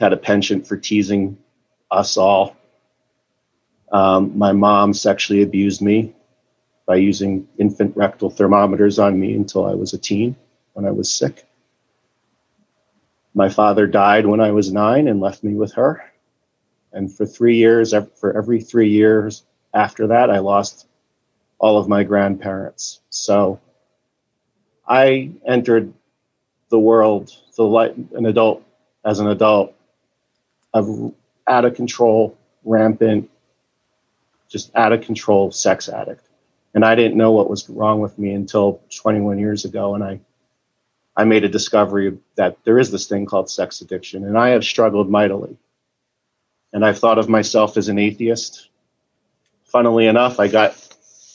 had a penchant for teasing us all. Um, my mom sexually abused me by using infant rectal thermometers on me until I was a teen when I was sick. My father died when I was nine and left me with her. And for three years, for every three years after that, I lost all of my grandparents. So I entered the world, the light, an adult, as an adult, of out of control, rampant, just out of control sex addict. And I didn't know what was wrong with me until 21 years ago. And I, I made a discovery that there is this thing called sex addiction. And I have struggled mightily. And I've thought of myself as an atheist. Funnily enough, I got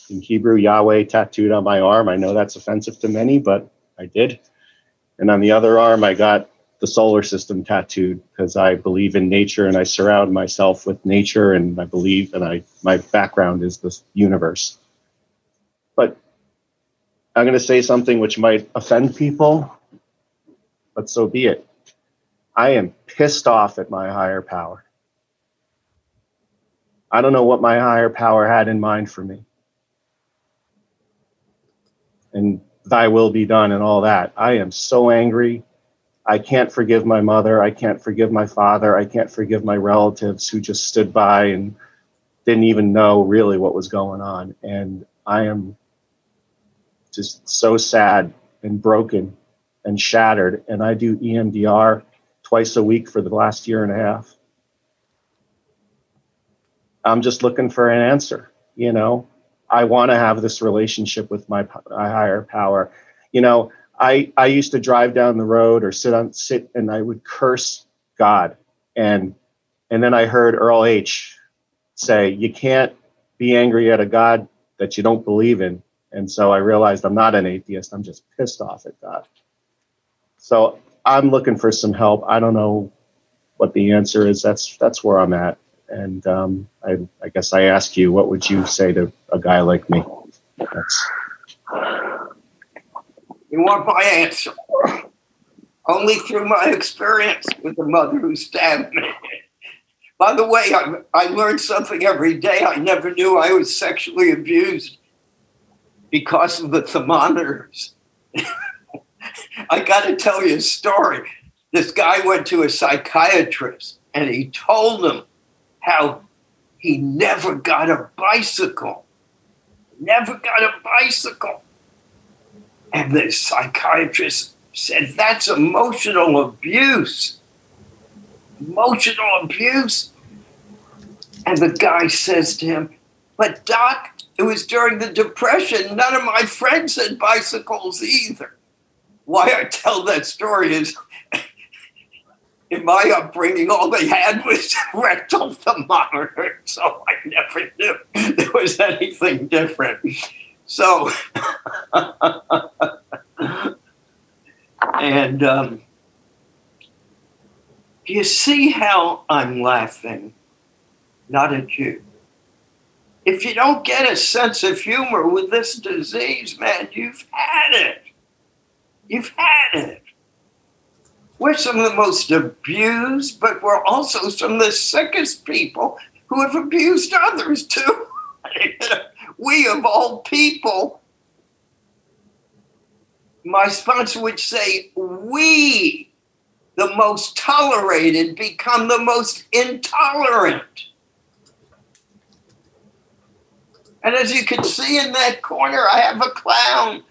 in Hebrew Yahweh tattooed on my arm. I know that's offensive to many, but I did. And on the other arm, I got the solar system tattooed because I believe in nature and I surround myself with nature and I believe and I my background is the universe. But I'm going to say something which might offend people, but so be it. I am pissed off at my higher power. I don't know what my higher power had in mind for me. And thy will be done and all that. I am so angry I can't forgive my mother. I can't forgive my father. I can't forgive my relatives who just stood by and didn't even know really what was going on. And I am just so sad and broken and shattered. And I do EMDR twice a week for the last year and a half. I'm just looking for an answer. You know, I want to have this relationship with my, higher power. You know, I I used to drive down the road or sit on sit and I would curse God and and then I heard Earl H say you can't be angry at a God that you don't believe in and so I realized I'm not an atheist. I'm just pissed off at God. So I'm looking for some help. I don't know what the answer is. That's that's where I'm at. And um, I, I guess I ask you what would you say to a guy like me? That's you want my answer? Only through my experience with the mother who stabbed me. By the way, I, I learned something every day. I never knew I was sexually abused because of the thermometers. I got to tell you a story. This guy went to a psychiatrist and he told him how he never got a bicycle. Never got a bicycle. And the psychiatrist said, That's emotional abuse. Emotional abuse. And the guy says to him, But, Doc, it was during the Depression. None of my friends had bicycles either. Why I tell that story is in my upbringing, all they had was rectal thermometer. So I never knew there was anything different. So, and um, you see how I'm laughing? Not at you. If you don't get a sense of humor with this disease, man, you've had it. You've had it. We're some of the most abused, but we're also some of the sickest people who have abused others too. we of all people, my sponsor would say, we the most tolerated become the most intolerant. And as you can see in that corner, I have a clown.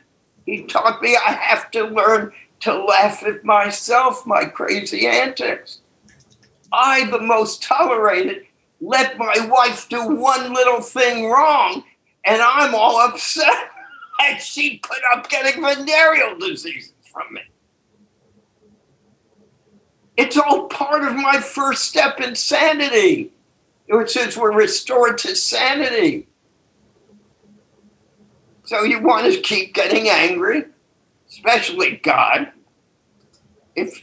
He taught me I have to learn to laugh at myself, my crazy antics. I, the most tolerated, let my wife do one little thing wrong, and I'm all upset. and she put up getting venereal diseases from me. It's all part of my first step in sanity. It says we're restored to sanity. So you want to keep getting angry, especially God. If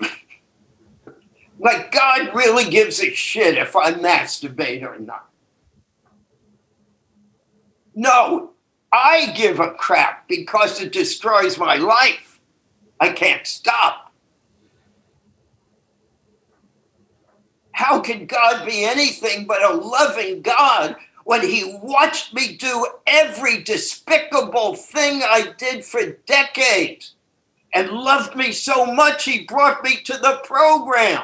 like God really gives a shit if I masturbate or not. No, I give a crap because it destroys my life. I can't stop. How can God be anything but a loving God when He watched me do every despicable thing I did for decades and loved me so much He brought me to the program?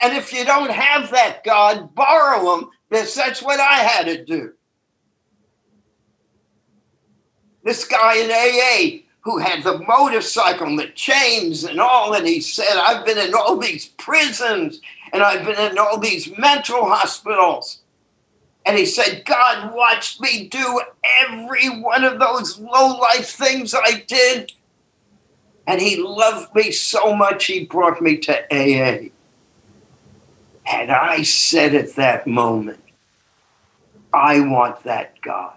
And if you don't have that God, borrow Him, because that's what I had to do. This guy in AA who had the motorcycle and the chains and all, and he said, I've been in all these prisons and I've been in all these mental hospitals. And he said, God watched me do every one of those low life things I did. And he loved me so much, he brought me to AA. And I said at that moment, I want that God.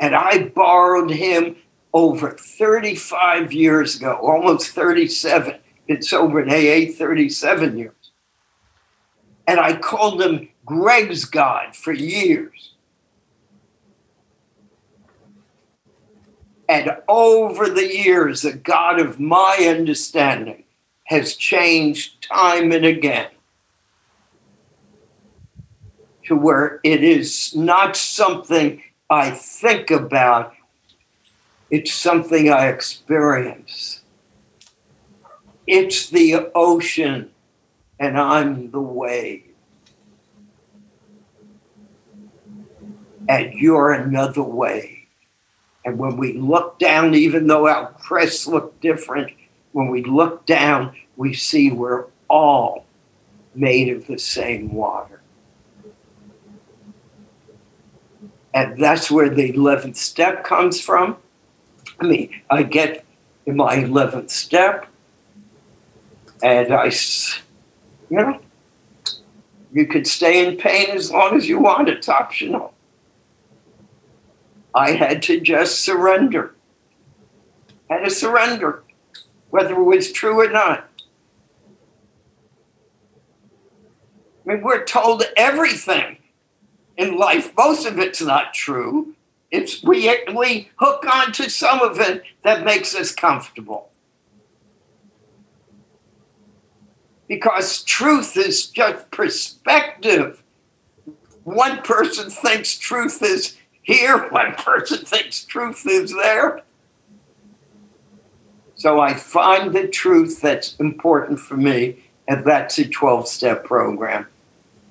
And I borrowed him over 35 years ago, almost 37. It's over in AA 37 years. And I called him Greg's God for years. And over the years, the God of my understanding has changed time and again to where it is not something I think about, it's something I experience. It's the ocean and I'm the wave. And you're another Way. And when we look down, even though our crests look different, when we look down, we see we're all made of the same water. And that's where the 11th step comes from. I mean, I get in my 11th step and I you know, you could stay in pain as long as you want. It's optional. I had to just surrender. Had to surrender, whether it was true or not. I mean, we're told everything in life. Most of it's not true. It's we we hook on to some of it that makes us comfortable. because truth is just perspective. One person thinks truth is here, one person thinks truth is there. So I find the truth that's important for me, and that's a 12 step program.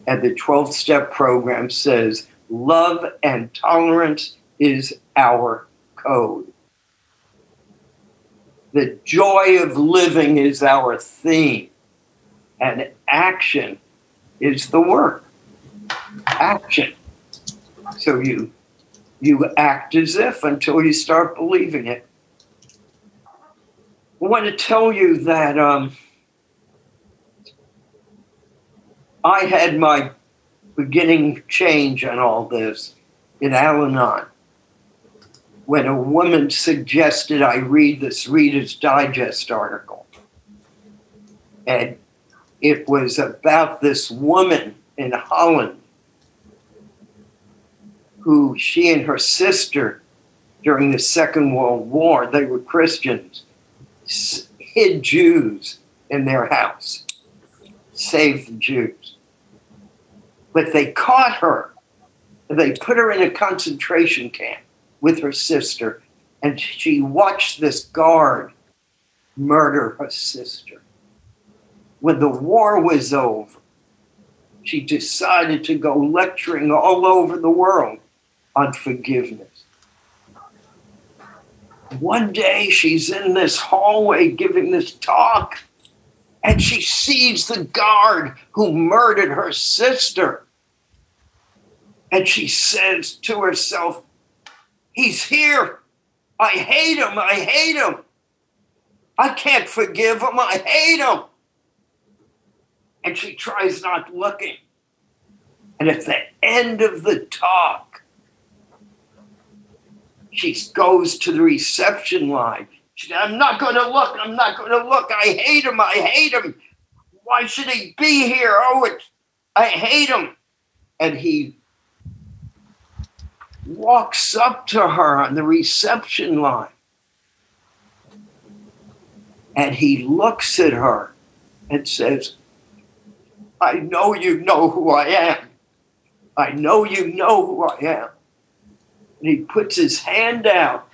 And the 12 step program says love and tolerance is our code. The joy of living is our theme and action is the work. Action. So you you act as if until you start believing it. I want to tell you that um, I had my beginning change on all this in Al Anon when a woman suggested I read this Reader's Digest article. And it was about this woman in Holland who she and her sister during the Second World War, they were Christians, hid Jews in their house, saved the Jews. But they caught her. They put her in a concentration camp with her sister, and she watched this guard murder her sister when the war was over, she decided to go lecturing all over the world on forgiveness. One day she's in this hallway giving this talk, and she sees the guard who murdered her sister. And she says to herself, He's here. I hate him. I hate him. I can't forgive him. I hate him. And she tries not looking. And at the end of the talk, she goes to the reception line. She said, I'm not going to look. I'm not going to look. I hate him. I hate him. Why should he be here? Oh, it's, I hate him. And he walks up to her on the reception line and he looks at her and says, I know you know who I am. I know you know who I am. And he puts his hand out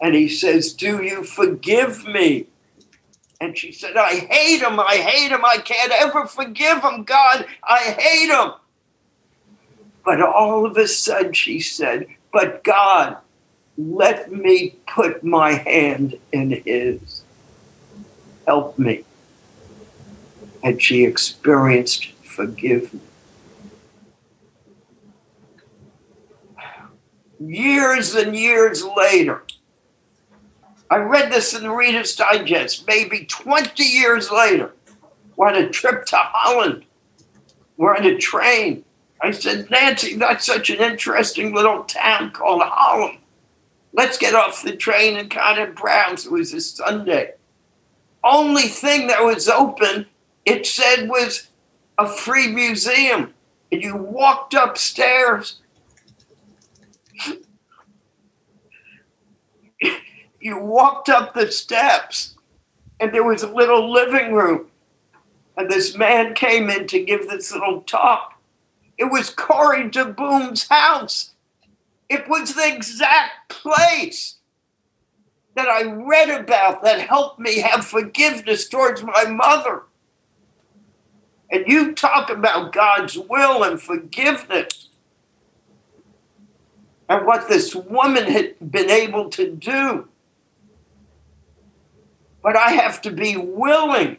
and he says, Do you forgive me? And she said, I hate him. I hate him. I can't ever forgive him. God, I hate him. But all of a sudden, she said, But God, let me put my hand in his. Help me. And she experienced forgiveness. Years and years later, I read this in the Reader's Digest, maybe 20 years later. We're on a trip to Holland. We're on a train. I said, Nancy, that's such an interesting little town called Holland. Let's get off the train and kind of browse. It was a Sunday. Only thing that was open, it said, was a free museum. And you walked upstairs. You walked up the steps, and there was a little living room. And this man came in to give this little talk. It was Corrie de Boom's house. It was the exact place that I read about that helped me have forgiveness towards my mother. And you talk about God's will and forgiveness and what this woman had been able to do. But I have to be willing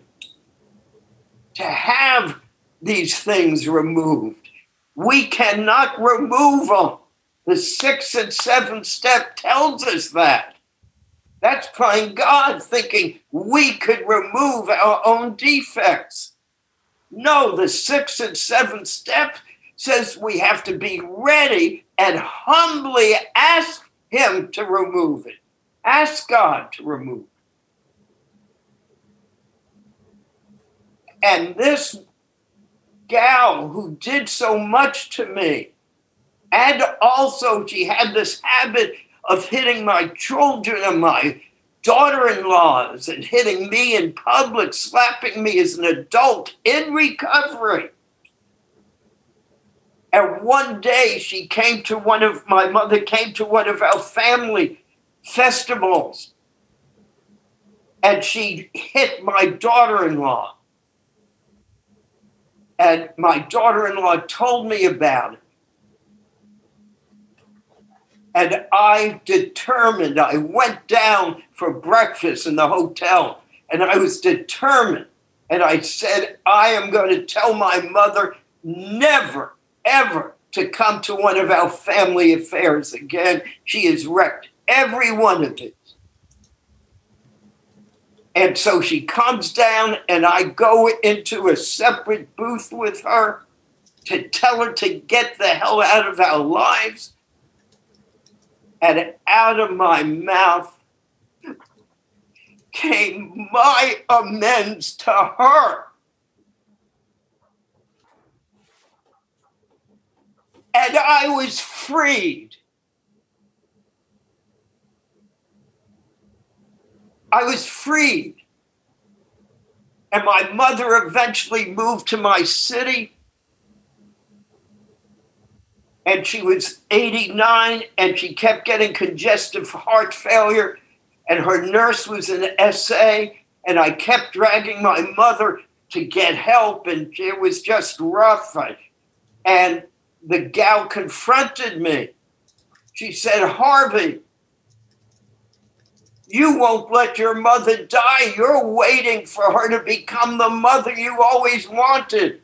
to have these things removed. We cannot remove them. The sixth and seventh step tells us that. That's playing God, thinking we could remove our own defects. No, the sixth and seventh step says we have to be ready and humbly ask Him to remove it. Ask God to remove it. And this gal who did so much to me, and also she had this habit of hitting my children and my daughter in laws and hitting me in public, slapping me as an adult in recovery. And one day she came to one of my mother came to one of our family festivals and she hit my daughter in law. And my daughter in law told me about it. And I determined, I went down for breakfast in the hotel and I was determined. And I said, I am going to tell my mother never, ever to come to one of our family affairs again. She has wrecked every one of it. And so she comes down, and I go into a separate booth with her to tell her to get the hell out of our lives. And out of my mouth came my amends to her. And I was freed. I was freed. And my mother eventually moved to my city. And she was 89 and she kept getting congestive heart failure. And her nurse was an SA. And I kept dragging my mother to get help, and it was just rough. And the gal confronted me. She said, Harvey, you won't let your mother die. You're waiting for her to become the mother you always wanted.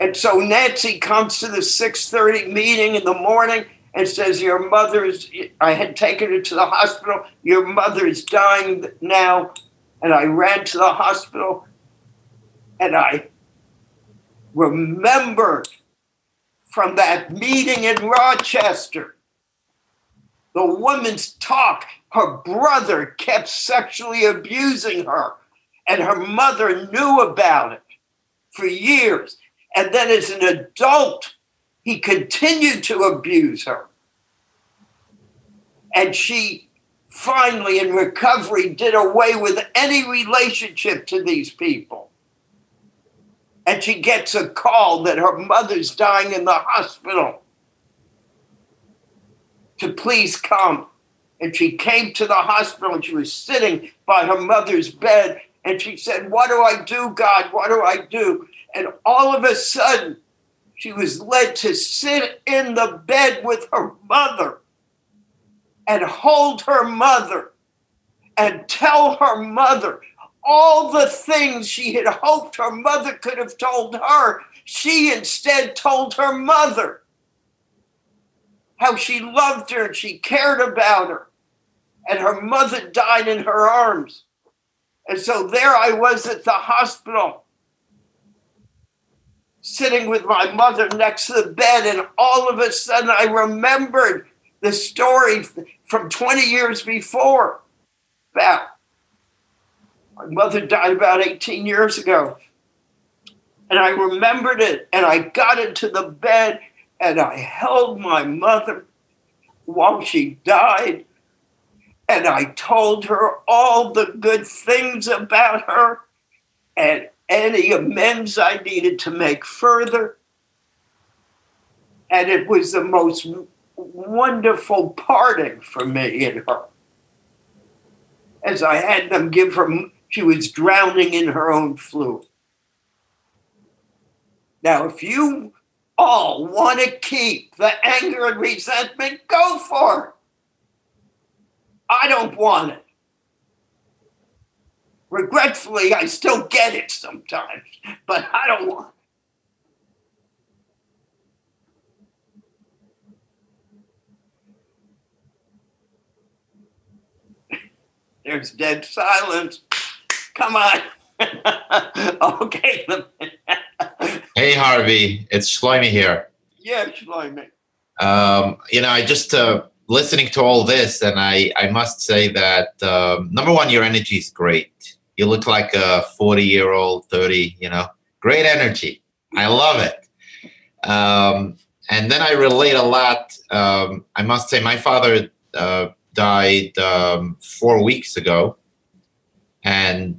And so Nancy comes to the 6:30 meeting in the morning and says, Your mother's, I had taken her to the hospital. Your mother's dying now. And I ran to the hospital and I remembered from that meeting in Rochester the woman's talk. Her brother kept sexually abusing her, and her mother knew about it for years. And then as an adult, he continued to abuse her. And she finally, in recovery, did away with any relationship to these people. And she gets a call that her mother's dying in the hospital to please come. And she came to the hospital and she was sitting by her mother's bed. And she said, What do I do, God? What do I do? And all of a sudden, she was led to sit in the bed with her mother and hold her mother and tell her mother all the things she had hoped her mother could have told her. She instead told her mother how she loved her and she cared about her. And her mother died in her arms. And so there I was at the hospital sitting with my mother next to the bed, and all of a sudden I remembered the story from 20 years before about my mother died about 18 years ago. And I remembered it, and I got into the bed and I held my mother while she died. And I told her all the good things about her. And any amends I needed to make further. And it was the most wonderful parting for me and her. As I had them give her, she was drowning in her own fluid. Now, if you all want to keep the anger and resentment, go for it. I don't want it. Regretfully, I still get it sometimes, but I don't want it. There's dead silence. Come on. okay. hey, Harvey. It's Shlomi here. Yeah, Shlomi. Um, you know, I just uh, listening to all this, and I, I must say that um, number one, your energy is great you look like a 40 year old 30 you know great energy i love it um, and then i relate a lot um, i must say my father uh, died um, four weeks ago and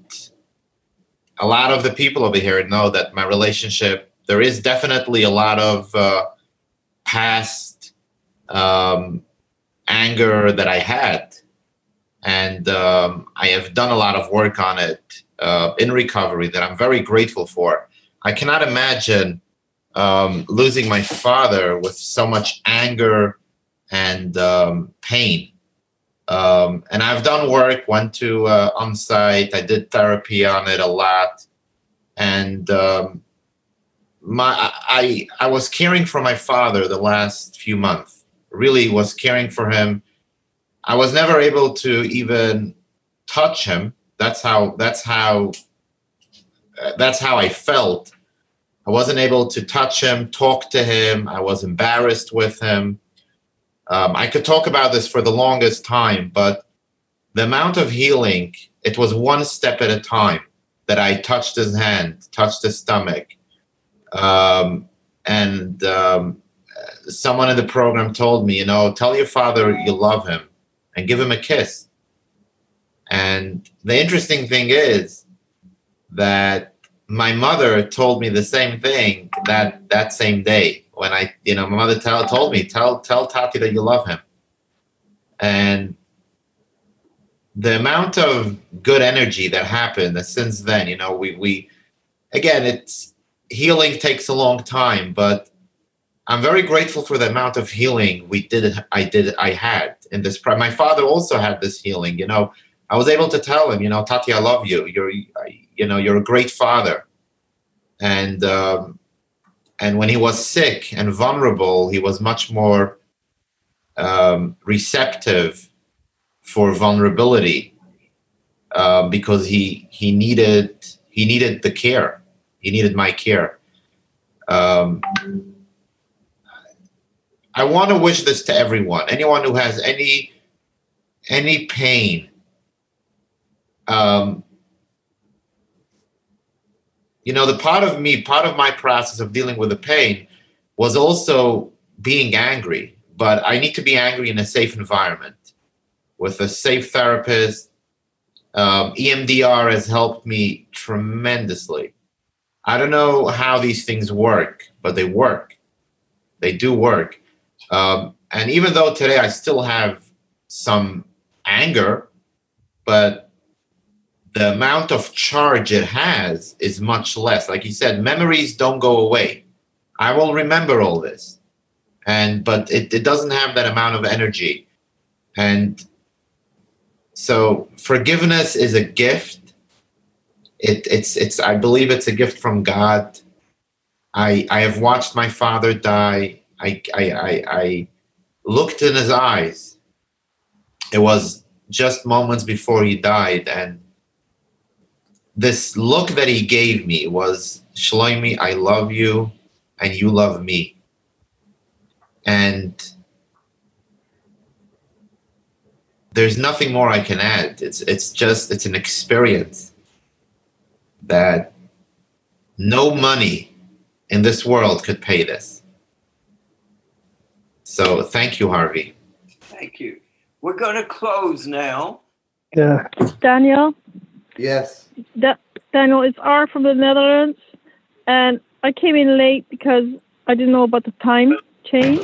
a lot of the people over here know that my relationship there is definitely a lot of uh, past um, anger that i had and um, I have done a lot of work on it uh, in recovery that I'm very grateful for. I cannot imagine um, losing my father with so much anger and um, pain. Um, and I've done work, went to uh, on site, I did therapy on it a lot, and um, my I I was caring for my father the last few months. Really was caring for him I was never able to even touch him. That's how. That's how. Uh, that's how I felt. I wasn't able to touch him, talk to him. I was embarrassed with him. Um, I could talk about this for the longest time, but the amount of healing, it was one step at a time that I touched his hand, touched his stomach. Um, and um, someone in the program told me, you know, tell your father you love him and give him a kiss. And the interesting thing is that my mother told me the same thing that that same day when I, you know, my mother tell, told me, tell tell Tati that you love him. And the amount of good energy that happened since then, you know, we we again, it's healing takes a long time, but I'm very grateful for the amount of healing we did. I did. I had in this. My father also had this healing. You know, I was able to tell him, you know, Tati, I love you. You're, you know, you're a great father. And um, and when he was sick and vulnerable, he was much more um, receptive for vulnerability uh, because he he needed he needed the care. He needed my care. Um, I want to wish this to everyone. Anyone who has any any pain um, you know, the part of me, part of my process of dealing with the pain was also being angry, but I need to be angry in a safe environment with a safe therapist. Um, EMDR has helped me tremendously. I don't know how these things work, but they work. They do work. Um, and even though today I still have some anger, but the amount of charge it has is much less. Like you said, memories don't go away. I will remember all this. And but it, it doesn't have that amount of energy. And so forgiveness is a gift. It, it's it's I believe it's a gift from God. I I have watched my father die. I I I, I looked in his eyes. It was just moments before he died, and this look that he gave me was Shlomi, I love you and you love me. And there's nothing more I can add. It's it's just it's an experience that no money in this world could pay this. So thank you, Harvey. Thank you. We're going to close now. Yeah. Daniel? Yes. Da- Daniel, it's R from the Netherlands, and I came in late because I didn't know about the time change,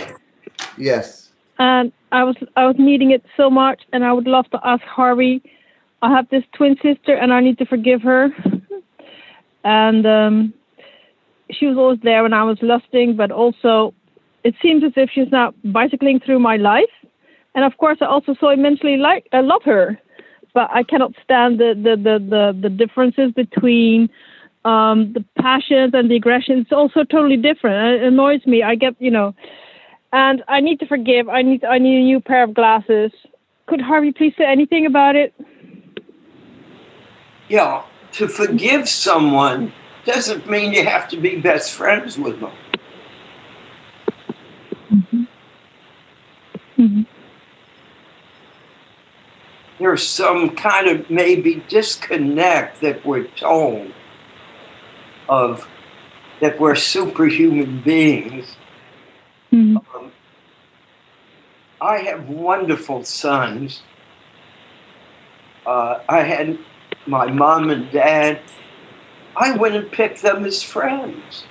Yes. and I was I was needing it so much, and I would love to ask Harvey. I have this twin sister, and I need to forgive her, and um, she was always there when I was lusting, but also it seems as if she's now bicycling through my life, and of course I also so immensely like I love her but I cannot stand the the the the, the differences between um, the passions and the aggression. It's also totally different. It annoys me. I get you know, and I need to forgive. I need I need a new pair of glasses. Could Harvey please say anything about it? Yeah, to forgive someone doesn't mean you have to be best friends with them. Mm-hmm. Mm-hmm there's some kind of maybe disconnect that we're told of that we're superhuman beings. Mm-hmm. Um, I have wonderful sons. Uh, I had my mom and dad. I went and picked them as friends.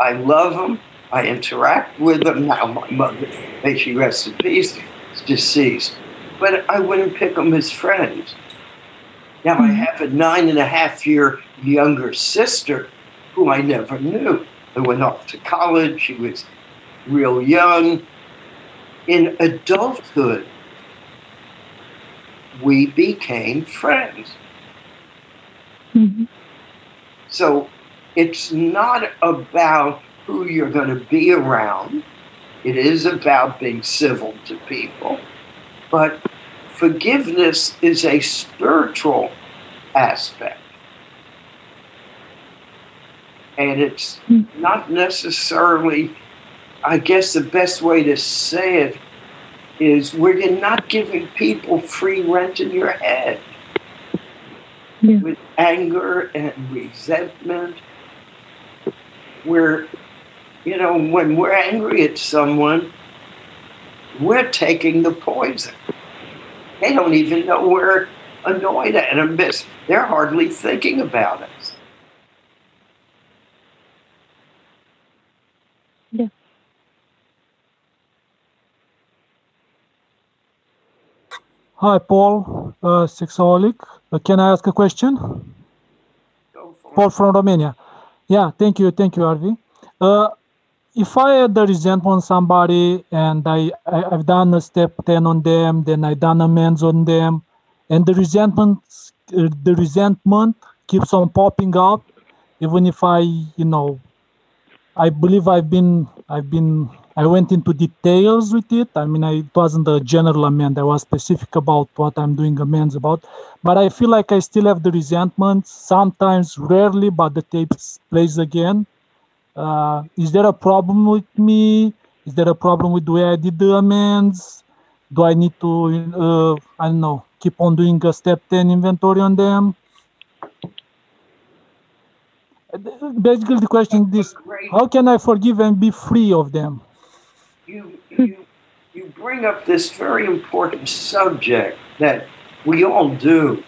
I love them. I interact with them. Now, my mother, may she rest in peace, is deceased but I wouldn't pick them as friends. Now I have a nine and a half year younger sister who I never knew. I went off to college. She was real young. In adulthood, we became friends. Mm-hmm. So it's not about who you're going to be around. It is about being civil to people. But forgiveness is a spiritual aspect. And it's hmm. not necessarily, I guess the best way to say it is where you're not giving people free rent in your head yeah. with anger and resentment. Where, you know, when we're angry at someone, we're taking the poison. They don't even know we're annoyed at them. They're hardly thinking about us. Yeah. Hi, Paul, uh, sexaholic. Uh, can I ask a question? Paul from Romania. Yeah, thank you, thank you, Harvey. Uh, if I had the resentment on somebody and I, I have done a step ten on them, then I've done amends on them, and the resentment uh, the resentment keeps on popping up, even if I you know I believe I've been I've been I went into details with it. I mean, I, it wasn't a general amend. I was specific about what I'm doing amends about. But I feel like I still have the resentment. Sometimes, rarely, but the tape plays again. Uh, is there a problem with me? Is there a problem with the way I did the amends? Do I need to, uh, I don't know, keep on doing a step 10 inventory on them? Basically, the question is this How can I forgive and be free of them? You, you, you bring up this very important subject that we all do.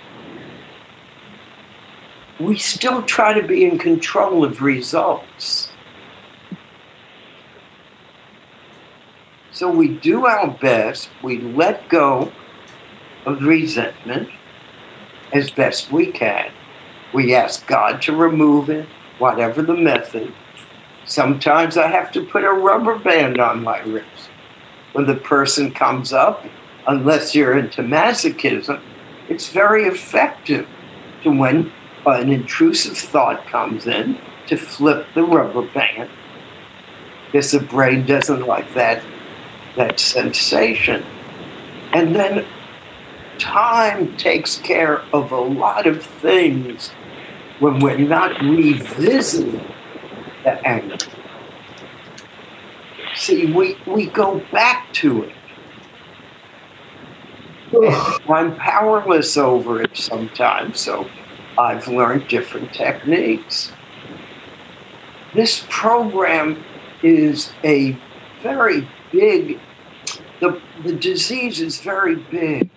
We still try to be in control of results. So we do our best, we let go of resentment as best we can. We ask God to remove it, whatever the method. Sometimes I have to put a rubber band on my wrist. When the person comes up, unless you're into masochism, it's very effective to when an intrusive thought comes in to flip the rubber band because the brain doesn't like that that sensation. And then time takes care of a lot of things when we're not revisiting the anger. See, we, we go back to it. I'm powerless over it sometimes, so I've learned different techniques. This program is a very big, the, the disease is very big.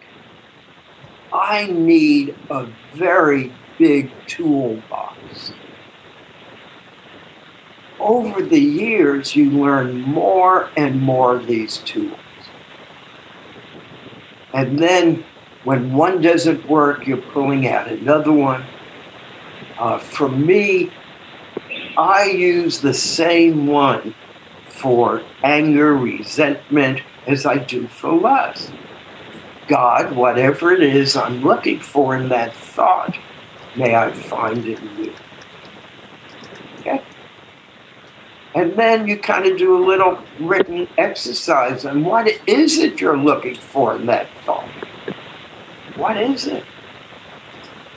I need a very big toolbox over the years, you learn more and more of these tools. And then when one doesn't work, you're pulling out another one. Uh, for me, I use the same one for anger, resentment, as I do for lust. God, whatever it is I'm looking for in that thought, may I find it in you. Okay? And then you kind of do a little written exercise on what is it you're looking for in that thought? What is it?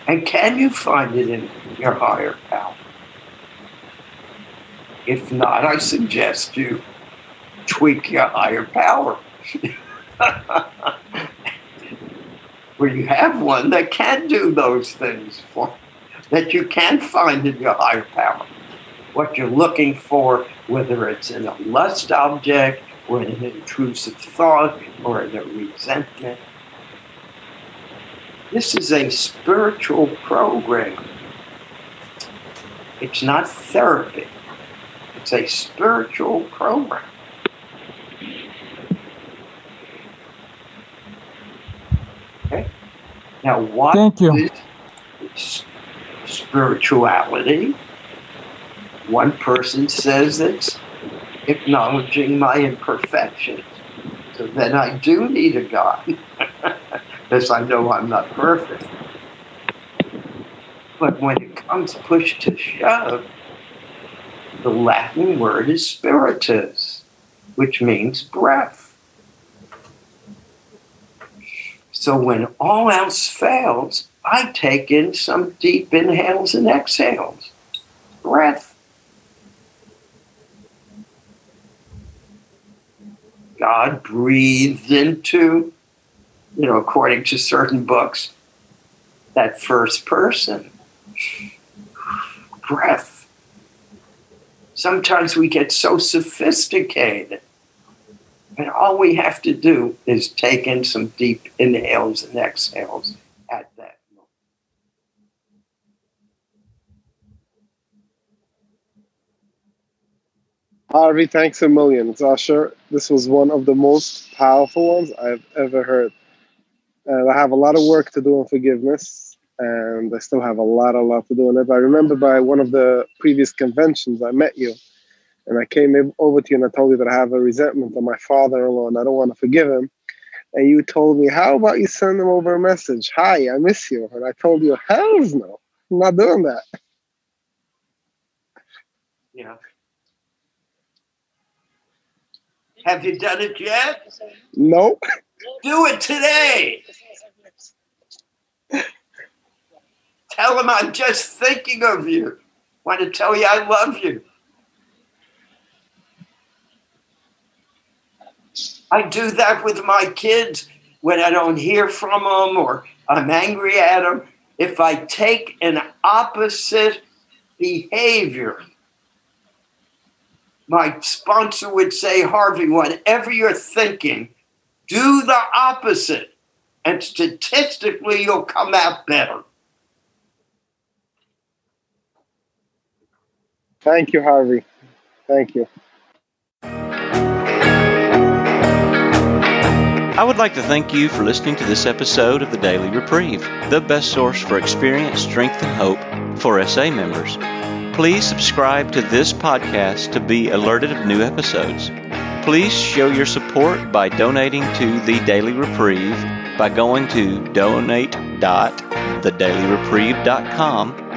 And can you find it in your higher power? If not, I suggest you tweak your higher power. Where you have one that can do those things for that you can find in your higher power what you're looking for, whether it's in a lust object or in an intrusive thought or in a resentment. This is a spiritual program. It's not therapy. It's a spiritual program. Okay. Now, what Thank you. is spirituality? One person says it's acknowledging my imperfections. So then I do need a God, because I know I'm not perfect. But when it comes push to shove, the Latin word is spiritus, which means breath. So when all else fails, I take in some deep inhales and exhales. Breath. God breathed into, you know, according to certain books, that first person. Breath. Sometimes we get so sophisticated, and all we have to do is take in some deep inhales and exhales at that moment. Harvey, thanks a million. Zasher, this was one of the most powerful ones I've ever heard. And I have a lot of work to do on forgiveness, and I still have a lot, a lot to do on it. I remember by one of the previous conventions, I met you, and I came over to you and I told you that I have a resentment on my father-in-law and I don't want to forgive him. And you told me, "How about you send him over a message? Hi, I miss you." And I told you, "Hell's no, I'm not doing that." Yeah. Have you done it yet? Nope. Do it today. Tell him I'm just thinking of you. Want to tell you I love you. I do that with my kids when I don't hear from them or I'm angry at them. If I take an opposite behavior, my sponsor would say, Harvey, whatever you're thinking, do the opposite. And statistically, you'll come out better. Thank you, Harvey. Thank you. I would like to thank you for listening to this episode of the Daily Reprieve, the best source for experience, strength, and hope for SA members. Please subscribe to this podcast to be alerted of new episodes. Please show your support by donating to the Daily Reprieve by going to donate.thedailyreprieve.com